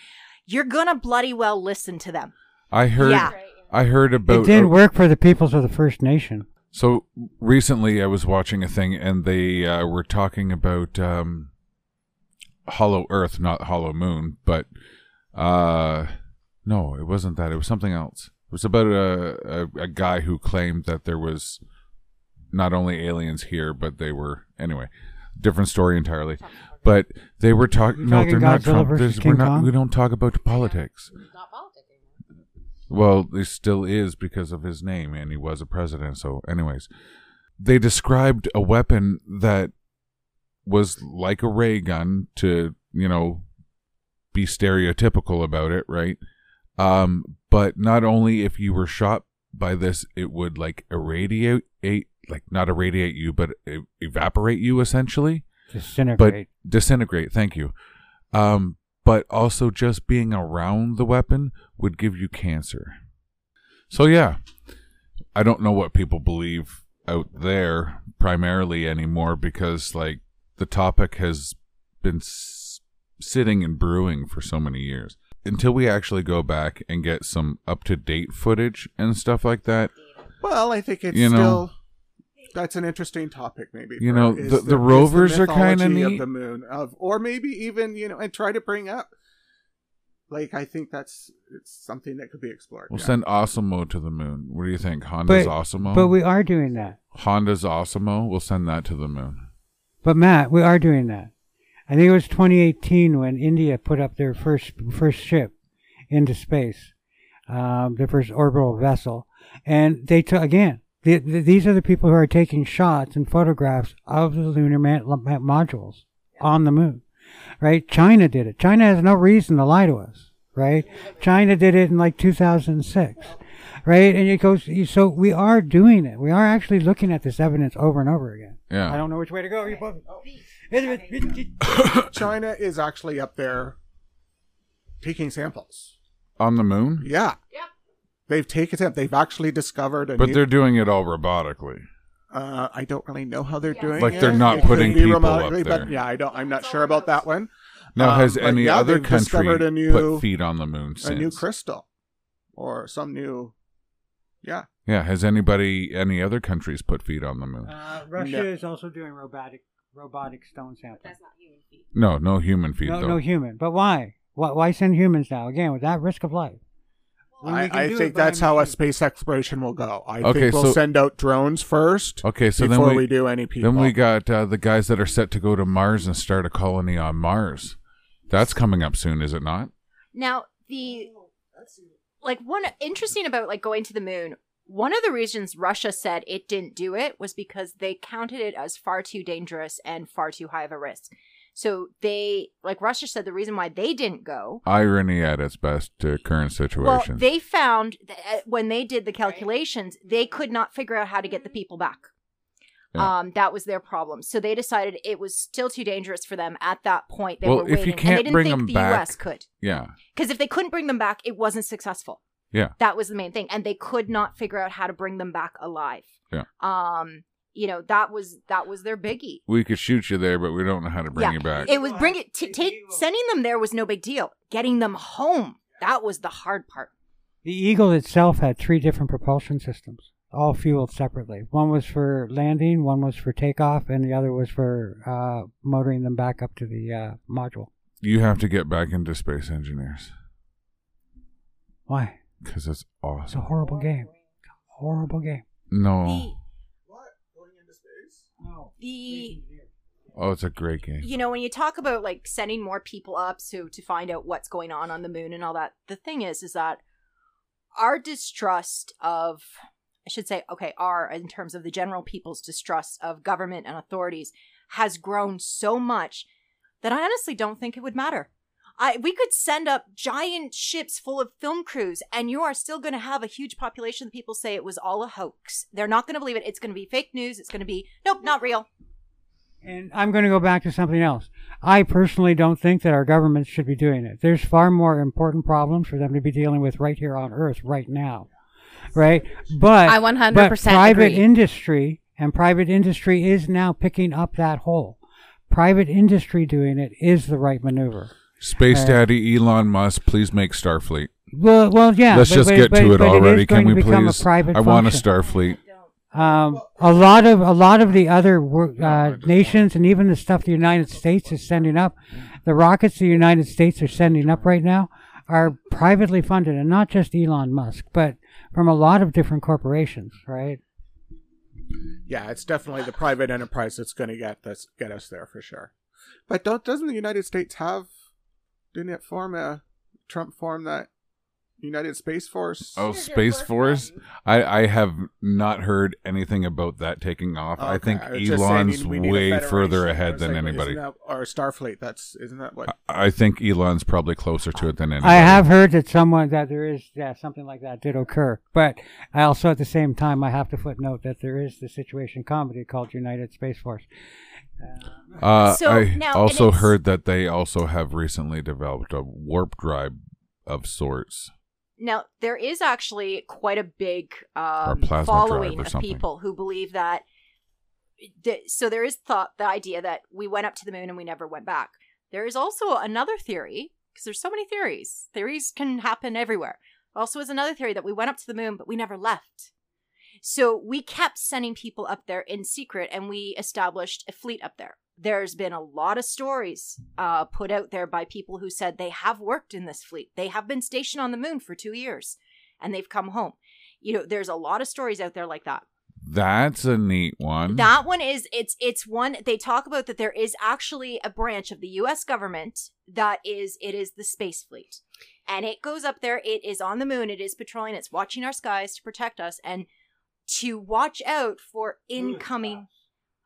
you're gonna bloody well listen to them. I heard. Yeah. I heard about. it didn't work for the peoples of the First Nation. So recently, I was watching a thing, and they uh, were talking about um, Hollow Earth, not Hollow Moon, but uh, no, it wasn't that. It was something else. It was about a, a a guy who claimed that there was not only aliens here, but they were anyway. Different story entirely. But they were talking. No, they're not Godzilla Trump. versus There's- We're not. Kong? We don't talk about politics. Not politics. Well, he still is because of his name, and he was a president. So, anyways, they described a weapon that was like a ray gun to, you know, be stereotypical about it, right? Um, but not only if you were shot by this, it would like irradiate, like not irradiate you, but evaporate you essentially Disintegrate. disintegrate. Thank you. Um, but also just being around the weapon would give you cancer. So yeah, I don't know what people believe out there primarily anymore because like the topic has been s- sitting and brewing for so many years. Until we actually go back and get some up to date footage and stuff like that, Well, I think it's You know- still that's an interesting topic. Maybe You know, is the- the is rovers are kinda mythology of neat. the moon of, or maybe even you know, and try to bring up. Like I think that's it's something that could be explored. we'll yeah. send ASIMO to the moon. What do you think? Honda's but, ASIMO? but we are doing that. Honda's ASIMO. We'll send that to the moon. But Matt, we are doing that. I think it was 2018 when India put up their first first ship into space, um, their first orbital vessel, and they took again. The, the, these are the people who are taking shots and photographs of the lunar man, ma- modules on the moon, right? China did it. China has no reason to lie to us, right? China did it in like 2006, right? And it goes. So we are doing it. We are actually looking at this evidence over and over again. Yeah. I don't know which way to go. You both. Oh. China is actually up there taking samples. On the moon? Yeah. Yeah. They've taken samples. They've actually discovered a But new- they're doing it all robotically. Uh, I don't really know how they're doing it. Like it. they're not It putting people up there. But yeah, I don't. I'm not sure about that one. Now, Um, has but any yeah, other country discovered a new put feet on the moon since? a new crystal, or some new. Yeah, yeah, has anybody, any other countries put feet on the moon? Uh, Russia No. is also doing robotic robotic stone sampling. That's not human feet. No, no human feet No, though. no human. But why? why? Why send humans now? Again, with that risk of life. When I, I do think it by that's how a space exploration will go. I Okay, think we'll so- send out drones first okay, so before then we, we, do any people. then we got uh, the guys that are set to go to Mars and start a colony on Mars. That's coming up soon, is it not? Now, the like one interesting about like going to the moon. One of the reasons Russia said it didn't do it was because they counted it as far too dangerous and far too high of a risk. So they like Russia said the reason why they didn't go. Irony at its best to current Well, situations. they found that uh, when they did the calculations, they could not figure out how to get the people back. Yeah. Um, that was their problem. So they decided it was still too dangerous for them at that point. They Well, were if you waiting, and can't they didn't bring think them the back- U.S. could. yeah, Because if they couldn't bring them back, it wasn't successful. yeah. That was the main thing, and they could not figure out how to bring them back alive. Yeah. Um, you know that was that was their biggie. We could shoot you there, but we don't know how to bring Yeah. you back. It was bring it to take sending them there was no big deal. Getting them home that was the hard part. The Eagle itself had three different propulsion systems, all fueled separately. One was for landing, one was for takeoff, and the other was for uh, motoring them back up to the uh, module. you have to get back into space engineers Why? because it's awesome. It's a horrible game. It's a horrible game. No, What? Going into space? The oh, it's a great game. you know when you talk about like sending more people up so to find out what's going on on the moon and all that the thing is is that our distrust of i should say okay our in terms of the general people's distrust of government and authorities has grown so much that i honestly don't think it would matter I, we could send up giant ships full of film crews, and you are still going to have a huge population of people say it was all a hoax. They're not going to believe it. It's going to be fake news. It's going to be, nope, not real. And I'm going to go back to something else. I personally don't think that our governments should be doing it. There's far more important problems for them to be dealing with right here on Earth right now. Right? But I 100% but private agree. industry and private industry is now picking up that hole. Private industry doing it is the right maneuver. Space Uh, Daddy Elon Musk, please make Starfleet. Well, well, yeah. Let's but- just but- get but- to it already. is going Can we please? A private I want a. Starfleet. Um, a lot of a lot of the other uh, nations and even the stuff the United States is sending up, the rockets the United States are sending up right now are privately funded, and not just Elon Musk, but from a lot of different corporations, right? Yeah, it's definitely the private enterprise that's going to get this get us there for sure. But don't doesn't the United States have? Didn't it form a Trump form that United Space Force? Oh, Space Force. I, I have not heard anything about that taking off. I Okay, think was just saying Elon's we need a way federation. further I ahead was than like, anybody. isn't that- or Starfleet. That's isn't that what? I I think Elon's probably closer to it than anybody. I have heard that someone that there is yeah something like that did occur, but I also at the same time I have to footnote that there is the situation comedy called United Space Force. Uh, So, I also heard that they also have recently developed a warp drive of sorts. Now, there is actually quite a big um, plasma following of something. people who believe that. th- So there is thought the idea that we went up to the moon and we never went back. There is also another theory because there's so many theories. Theories can happen everywhere. Also, is another theory that we went up to the moon but we never left. So we kept sending people up there in secret, and we established a fleet up there. There's been a lot of stories uh, put out there by people who said they have worked in this fleet. They have been stationed on the moon for two years, and they've come home. You know, there's a lot of stories out there like that. That's a neat one. That one is it's it's one they talk about that there is actually a branch of the US government that is it is the space fleet. And it goes up there, it is on the moon, it is patrolling, it's watching our skies to protect us and to watch out for incoming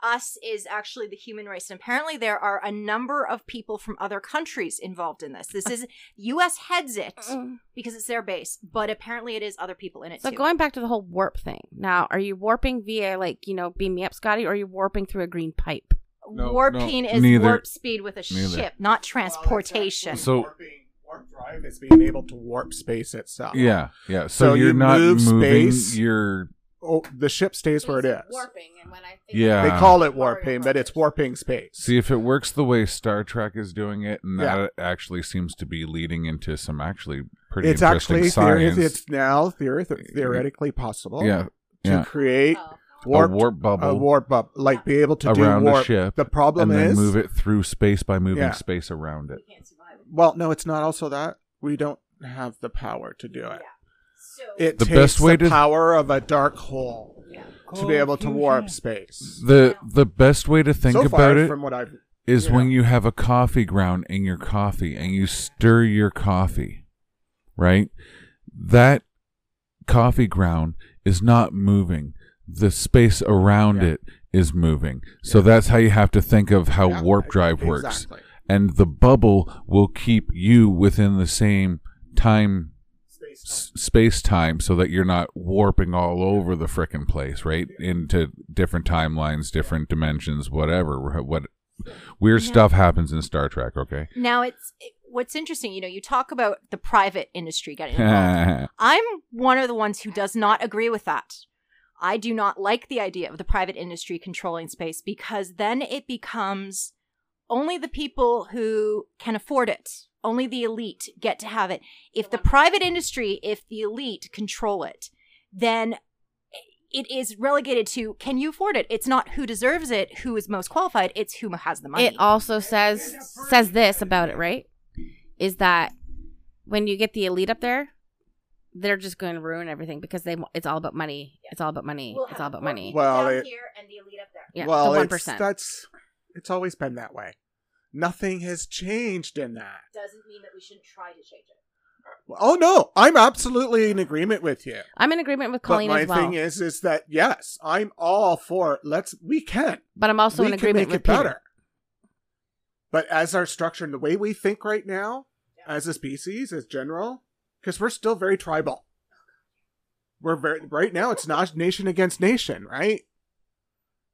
us is actually the human race. And apparently there are a number of people from other countries involved in this. This is US heads it Mm. because it's their base, but apparently it is other people in it So too. going back to the whole warp thing. Now, are you warping via like, you know, beam me up, Scotty, or are you warping through a green pipe? No, Warping no, is neither. warp speed with a Neither. ship, not transportation. So- warping, warp drive is being able to warp space itself. yeah, yeah. So, So you're you not move moving. space. You're Oh, the ship stays where it is. Warping, and when I think Yeah. They call it warping, but it's warping space. see if it works the way Star Trek is doing it, and Yeah. that actually seems to be leading into some actually pretty it's interesting actually science. theory, it's now theory, theoretically possible. yeah, to yeah. create Oh. warp a warp bubble a warp bubble, like be able to around do warp. a ship, The problem and then is, move it through space by moving Yeah. space around it. well, no, it's not. Also, that we don't have the power to do it. So It The takes best way the to- power of a dark hole to be able to warp fusion. space. The the best way to think so about far, it from what I've is Yeah. when you have a coffee ground in your coffee and you stir your coffee, right? That coffee ground is not moving. The space around Yeah. it is moving. So Yeah. that's how you have to think of how Yeah, warp drive works. exactly. And the bubble will keep you within the same time Space space time so that you're not warping all over the frickin' place, right? Into different timelines, different dimensions, whatever. What weird Yeah. stuff happens in Star Trek, okay? now it's it- what's interesting, you know, you talk about the private industry getting involved. I'm one of the ones who does not agree with that. I do not like the idea of the private industry controlling space because then it becomes only the people who can afford it, only the elite get to have it. If the private industry, if the elite control it, then it is relegated to can you afford it? It's not who deserves it, who is most qualified, it's who has the money. It also says says this about it, right? Is that when you get the elite up there, they're just going to ruin everything because they it's all about money. It's all about money. We'll it's all about money. Well, down it- here and the elite up there. Yeah, well, the one it's, that's it's always been that way. Nothing has changed in that. Doesn't mean that we shouldn't try to change it. Oh no, I'm absolutely in agreement with you. I'm in agreement with But Colleen my as well, thing is, is that yes, I'm all for let's we can but I'm also we in can agreement make with it Peter. better. But as our structure and the way we think right now, as a species, as general, because we're still very tribal. We're very right now. It's not nation against nation, right?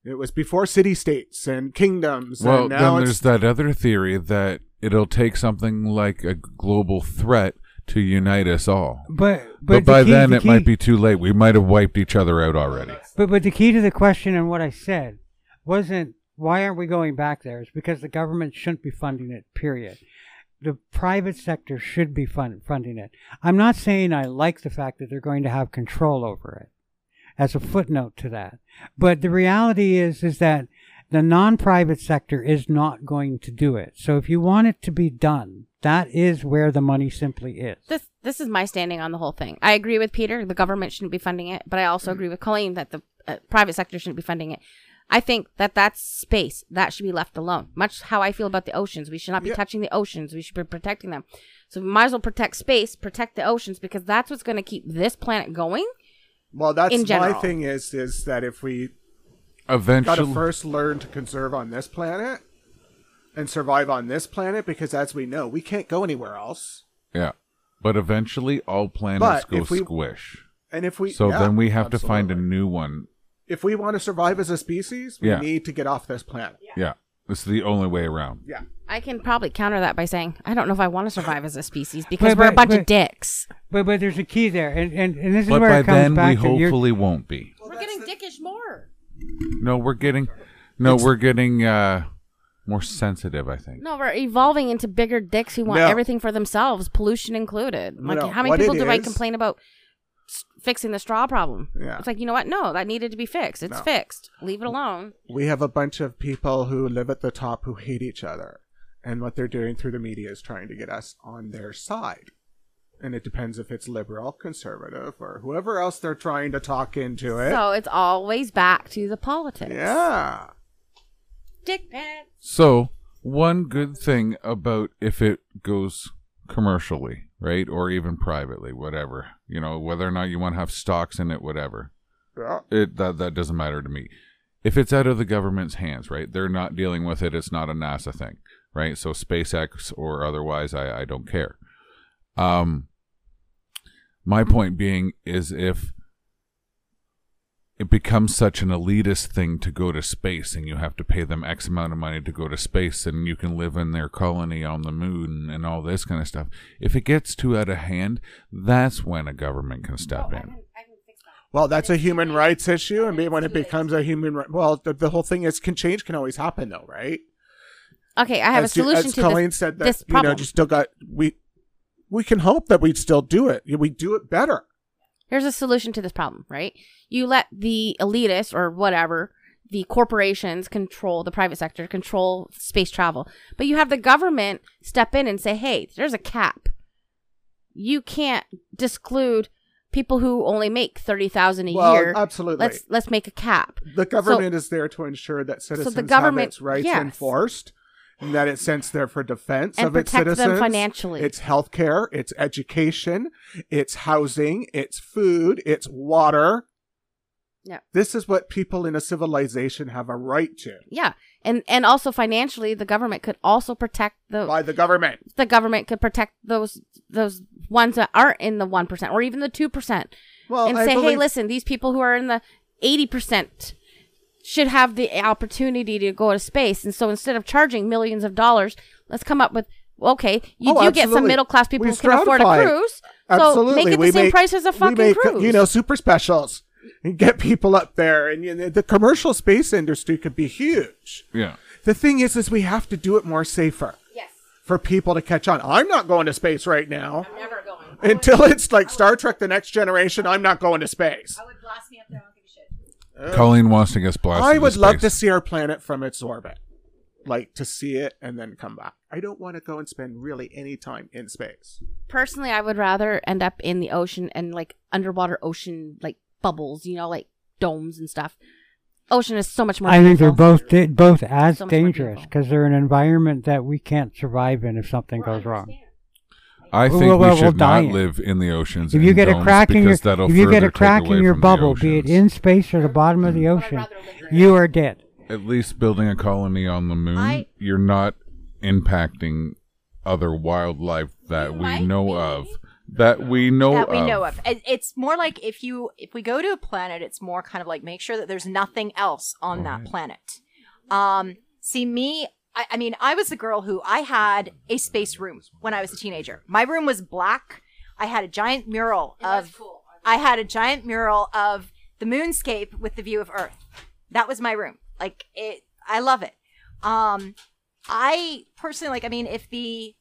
It was before city states and kingdoms. well, and now then there's that other theory that it'll take something like a global threat to unite us all. But But, but, the by key- then, the it might be too late. We might have wiped each other out already. But but the key to the question and what I said wasn't why aren't we going back there? It's because the government shouldn't be funding it. Period. the private sector should be fund, funding it. I'm not saying I like the fact that they're going to have control over it as a footnote to that. But the reality is is that the non-private sector is not going to do it. So if you want it to be done, that is where the money simply is. This this is my standing on the whole thing. I agree with Peter. The government shouldn't be funding it, but I also agree with Colleen that the uh, private sector shouldn't be funding it. I think that that's space that should be left alone. Much how I feel about the oceans. We should not be Yeah. touching the oceans. We should be protecting them. So we might as well protect space, protect the oceans because that's what's going to keep this planet going. Well, that's In my thing is is that if we eventually got to first learn to conserve on this planet and survive on this planet, because as we know, we can't go anywhere else. yeah. But eventually, all planets But go we- squish. And if we So yeah, then we have to find a new one. If we want to survive as a species, we Yeah. need to get off this planet. Yeah. This is the only way around. Yeah. I can probably counter that by saying I don't know if I want to survive as a species because But- we're a but- bunch but- of dicks. But but there's a key there, and and, and this is But where by it comes then, we back to your- hopefully won't be. we're getting dickish more. No, we're getting, no, we're getting uh more sensitive. I think. No, we're evolving into bigger dicks who want No. everything for themselves, pollution included. Like, No, how many what people it do I is- complain about s- fixing the straw problem? Yeah. It's like, you know what? No, that needed to be fixed. It's No. fixed. Leave it alone. We have a bunch of people who live at the top who hate each other. And what they're doing through the media is trying to get us on their side. And it depends if it's liberal, conservative, or whoever else they're trying to talk into it. So it's always back to the politics. yeah. Dick pants. So one good thing about if it goes commercially, right, or even privately, whatever, you know, whether or not you want to have stocks in it, whatever, Yeah. it that that doesn't matter to me. If it's out of the government's hands, right, they're not dealing with it. It's not a NASA thing, right? So SpaceX or otherwise, I I don't care. Um, my point being is if it becomes such an elitist thing to go to space and you have to pay them X amount of money to go to space and you can live in their colony on the moon and all this kind of stuff. If it gets too out of hand, that's when a government can step oh, in. Well, that's a human rights issue, and when it becomes a human right, well, the, the whole thing is can change can always happen though, right? Okay, I have as a solution you, as to Colleen this, said that this you know problem. you still got we we can hope that we'd still do it. We do it better. Here's a solution to this problem, right? You let the elitists or whatever, the corporations control the private sector, control space travel. But you have the government step in and say, hey, there's a cap. You can't disclude people who only make 30000 a well, year. absolutely. Let's let's make a cap. the government is there to ensure that citizens so the government- have its rights yes. enforced, and that it's sent there for defense And of its protect them citizens. financially. It's healthcare, it's education, it's housing, it's food, it's water. Yeah. This is what people in a civilization have a right to Yeah. And and also financially the government could also protect the by the government. the government could protect those those ones that aren't in the 1% or even the 2%. Well, and I say, hey, listen, these people who are in the 80% should have the opportunity to go to space. And so instead of charging millions of dollars, let's come up with, okay, you Oh, do get some middle class people We who can afford a cruise. Absolutely, So make it the we same make- price as a we fucking make, cruise. You know, super specials and get people up there, and you know, the commercial space industry could be huge. Yeah. The thing is, is we have to do it more safer yes. for people to catch on. I'm not going to space right now I'm Never going. until it's like Star Trek: The Next Generation. I'm not going to space. would blast me up there. I don't give. Colleen wants to get blasted. I would love to see our planet from its orbit, like to see it and then come back. I don't want to go and spend really any time in space. Personally, I would rather end up in the ocean and like underwater ocean, like bubbles, you know, like domes and stuff. Ocean is so much more. I think they're both di- both as So dangerous because they're an environment that we can't survive in if something goes wrong. I think Well, well, we we'll should die not in. live in the oceans. If you get a crack in your if you get a crack in your bubble, be it in space or the bottom of the ocean, you are dead. at least building a colony on the moon, I- you're not impacting other wildlife that we know be. of. That we know that we of. know of. It's more like if you if we go to a planet, it's more kind of like make sure that there's nothing else on that planet. Um, see me. I, I mean, I was the girl who I had a space room when I was a teenager. My room was black. I had a giant mural of. I had a giant mural of the moonscape with the view of Earth. That was my room. Like it, I love it. Um, I personally like. I mean, if the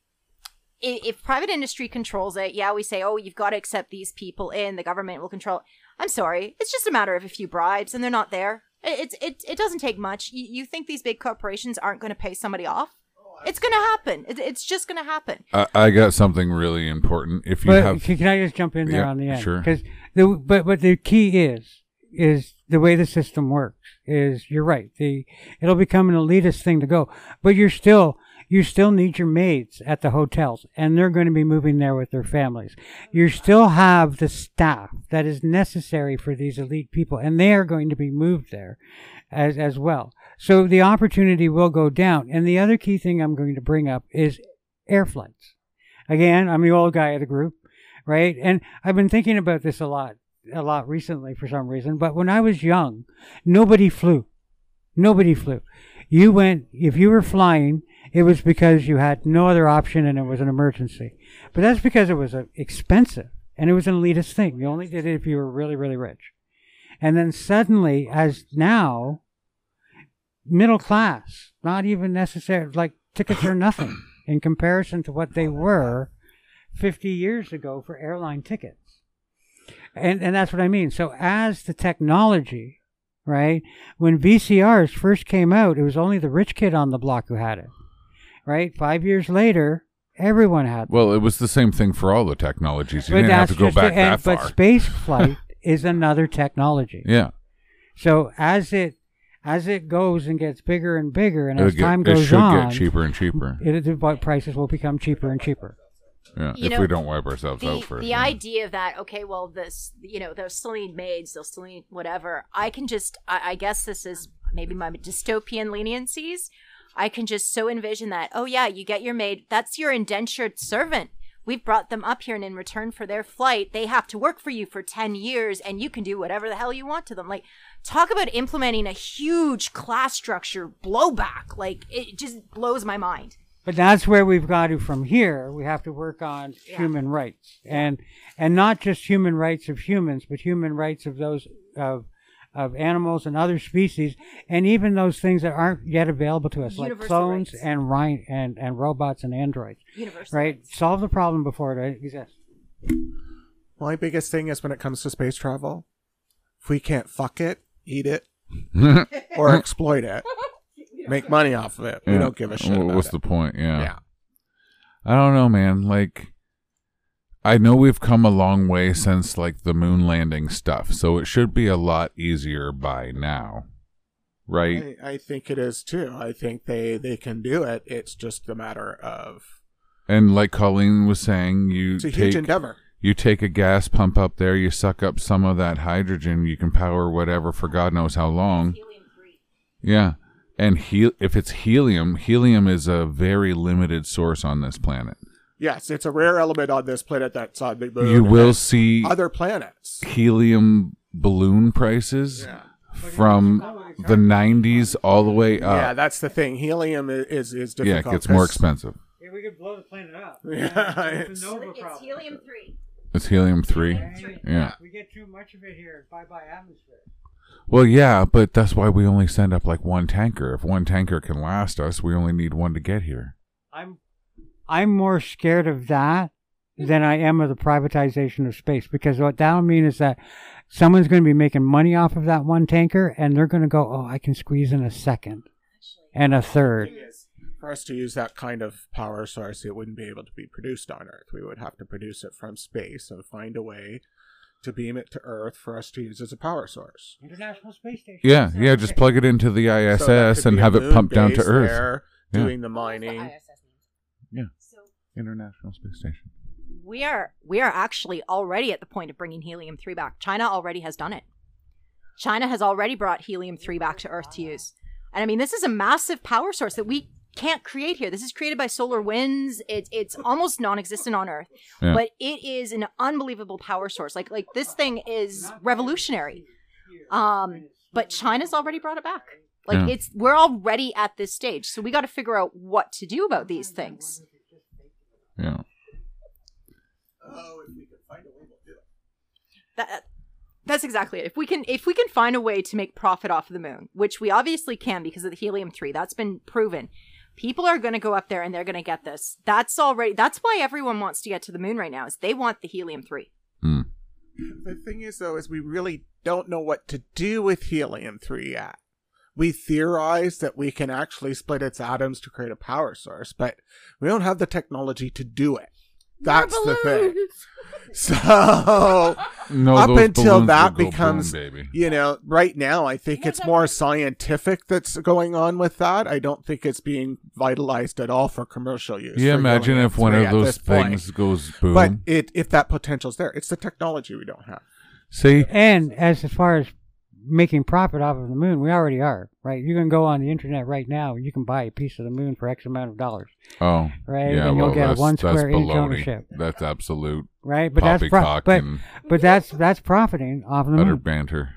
i- if private industry controls it, yeah, we say, oh, you've got to accept these people in. The government will control. it. I'm sorry, it's just a matter of a few bribes, and they're not there. It- It's it it doesn't take much. You, you think these big corporations aren't going to pay somebody off? It's going to happen. It, it's just going to happen. I, I got something really important. If you But have, can, can I just jump in there Yeah, on the end? sure. Because the but but the key is is the way the system works is you're right. The it'll become an elitist thing to go, but you're still you still need your maids at the hotels, and they're going to be moving there with their families. You still have the staff that is necessary for these elite people, and they are going to be moved there as as well. So the opportunity will go down. And the other key thing I'm going to bring up is air flights. Again, I'm the old guy of the group, right? And I've been thinking about this a lot, a lot recently for some reason. But when I was young, nobody flew. Nobody flew. You went, if you were flying, it was because you had no other option and it was an emergency. But that's because it was uh, expensive and it was an elitist thing. You only did it if you were really, really rich. And then suddenly, as now, middle class, not even necessary, like tickets are nothing in comparison to what they were 50 years ago for airline tickets. And, and that's what I mean. So as the technology, right, when VCRs first came out, it was only the rich kid on the block who had it, right? Five years later, everyone had them. well, it was the same thing for all the technologies. You But didn't have to go just back it, and- that far. But space flight is another technology. yeah, So as it as it goes and gets bigger and bigger, and It'll as get- time goes on, it should on, get cheaper and cheaper. It, the prices will become cheaper and cheaper. Yeah, You if know, we don't wipe ourselves the, out first. the yeah. idea of that okay well this you know they'll still need maids they'll still need whatever i can just I, I guess this is maybe my dystopian leniencies i can just so envision that oh yeah you get your maid that's your indentured servant. We've brought them up here and in return for their flight they have to work for you for 10 years and you can do whatever the hell you want to them. Like talk about implementing a huge class structure blowback. Like it just blows my mind. But that's where we've got to from here. We have to work on Yeah. human rights, and and not just human rights of humans, but human rights of those of of animals and other species, and even those things that aren't yet available to us, like clones rights. and ri- and and robots and androids. universal Right? Solve the problem before it exists. My biggest thing is when it comes to space travel, if we can't fuck it, eat it, or exploit it, make money off of it, we don't give a shit. Wha- about What's it. the point? Yeah. Yeah. I don't know, man. Like, I know we've come a long way since like the moon landing stuff, so it should be a lot easier by now, right? I, I think it is too. I think they they can do it. It's just a matter of And like Colleen was saying, you it's a huge take endeavor. you take a gas pump up there, you suck up some of that hydrogen, you can power whatever for God knows how long. Yeah. And he- if it's helium, helium is a very limited source on this planet. Yes, it's a rare element on this planet that's on the moon. You will see other planets. helium balloon prices Yeah. from the 90s all the way up. yeah, that's the thing. Helium i- is is Yeah, it gets more 'cause- expensive. Yeah, we could blow the planet up. Yeah, it's- it's helium 3 It's helium 3. Yeah. We get too much of it here. Bye bye atmosphere. Well, yeah, but that's why we only send up like one tanker. If one tanker can last us, we only need one to get here. I'm I'm more scared of that than I am of the privatization of space because what that'll mean is that someone's going to be making money off of that one tanker and they're going to go, "Oh, I can squeeze in a second and a third. For us to use that kind of power source, it wouldn't be able to be produced on Earth. We would have to produce it from space and find a way to beam it to Earth for us to use as a power source. International Space Station. Yeah, yeah, just plug it into the ISS could and have it moon pumped down to Earth. there Yeah. Doing the mining. Yeah. International Space Station. we are we are actually already at the point of bringing helium 3 back. China already has done it. China has already brought helium 3 back to earth to use. And i mean this is a massive power source that we can't create here. This is created by solar winds. It's it's almost non-existent on earth. Yeah. but it is an unbelievable power source. Like like this thing is revolutionary. um but china's already brought it back like Yeah. it's we're already at this stage so we got to figure out what to do about these things Yeah. Oh, if we could find a way, we'll do it. that that's exactly it. If we can if we can find a way to make profit off of the moon, which we obviously can because of the helium 3, that's been proven. People are going to go up there and they're going to get this. That's already. That's why everyone wants to get to the moon right now. Is they want the helium three. Hmm. The thing is, though, is we really don't know what to do with helium 3 yet. We theorize that we can actually split its atoms to create a power source, but we don't have the technology to do it. That's the thing. So, No, up until that becomes, boom, you know, right now, I think it's more scientific that's going on with that. I don't think it's being vitalized at all for commercial use. Yeah, imagine if one of those this point. things goes boom. But it, if that potential's there, it's the technology we don't have. See, And as as far as making profit off of the moon, we already are, right? You can go on the internet right now. You can buy a piece of the moon for X amount of dollars, oh, right? yeah, and you'll well, get one square inch baloney. ownership, That's absolute right? But that's pro- but but that's that's profiting off of the utter moon, banter.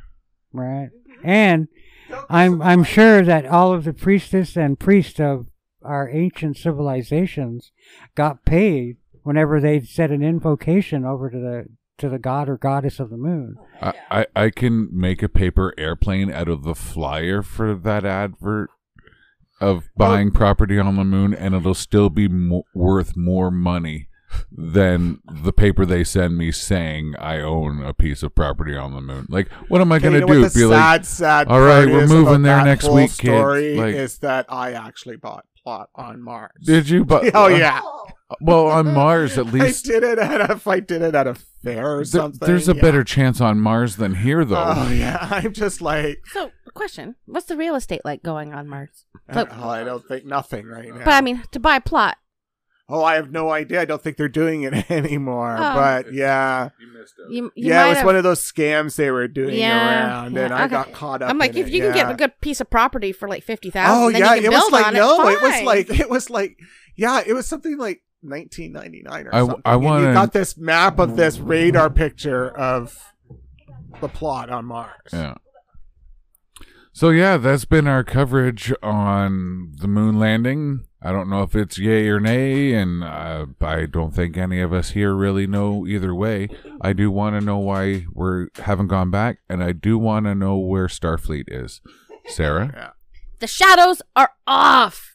right? And I'm I'm sure that all of the priestess and priests of our ancient civilizations got paid whenever they said an invocation over to the to the god or goddess of the moon. I, I I can make a paper airplane out of the flyer for that advert of buying property on the moon, and it'll still be mo- worth more money than the paper they send me saying I own a piece of property on the moon. Like, what am I going to do? The Be sad, like, sad "All right, we're moving there next whole week, kids." Story Like- is that I actually bought plot on Mars. did you? But Oh uh, yeah, oh. Well, on Mars, at least. I least did it at a. If I did it at a fair or there- something. there's a yeah. better chance on Mars than here, though. Oh yeah, I'm just like. So, question: What's the real estate like going on Mars? Uh, so- oh, I don't think nothing right now. But I mean, to buy a plot. oh, I have no idea. I don't think they're doing it anymore. Oh. but yeah, You, missed it. you yeah, it was have- one of those scams they were doing Yeah, around, yeah, and I got caught up. I'm like, in if it, you can get a good piece of property for like fifty thousand, Oh then yeah, you can it was like no, it. it was like it was like yeah, it was something like 1999 or I- something. I And wanna- you got this map of this radar picture of the plot on Mars. Yeah. So yeah, that's been our coverage on the moon landing. I don't know if it's yay or nay, and uh, I don't think any of us here really know either way. I do want to know why we haven't gone back, and I do want to know where Starfleet is. Sarah, Yeah. the shadows are off.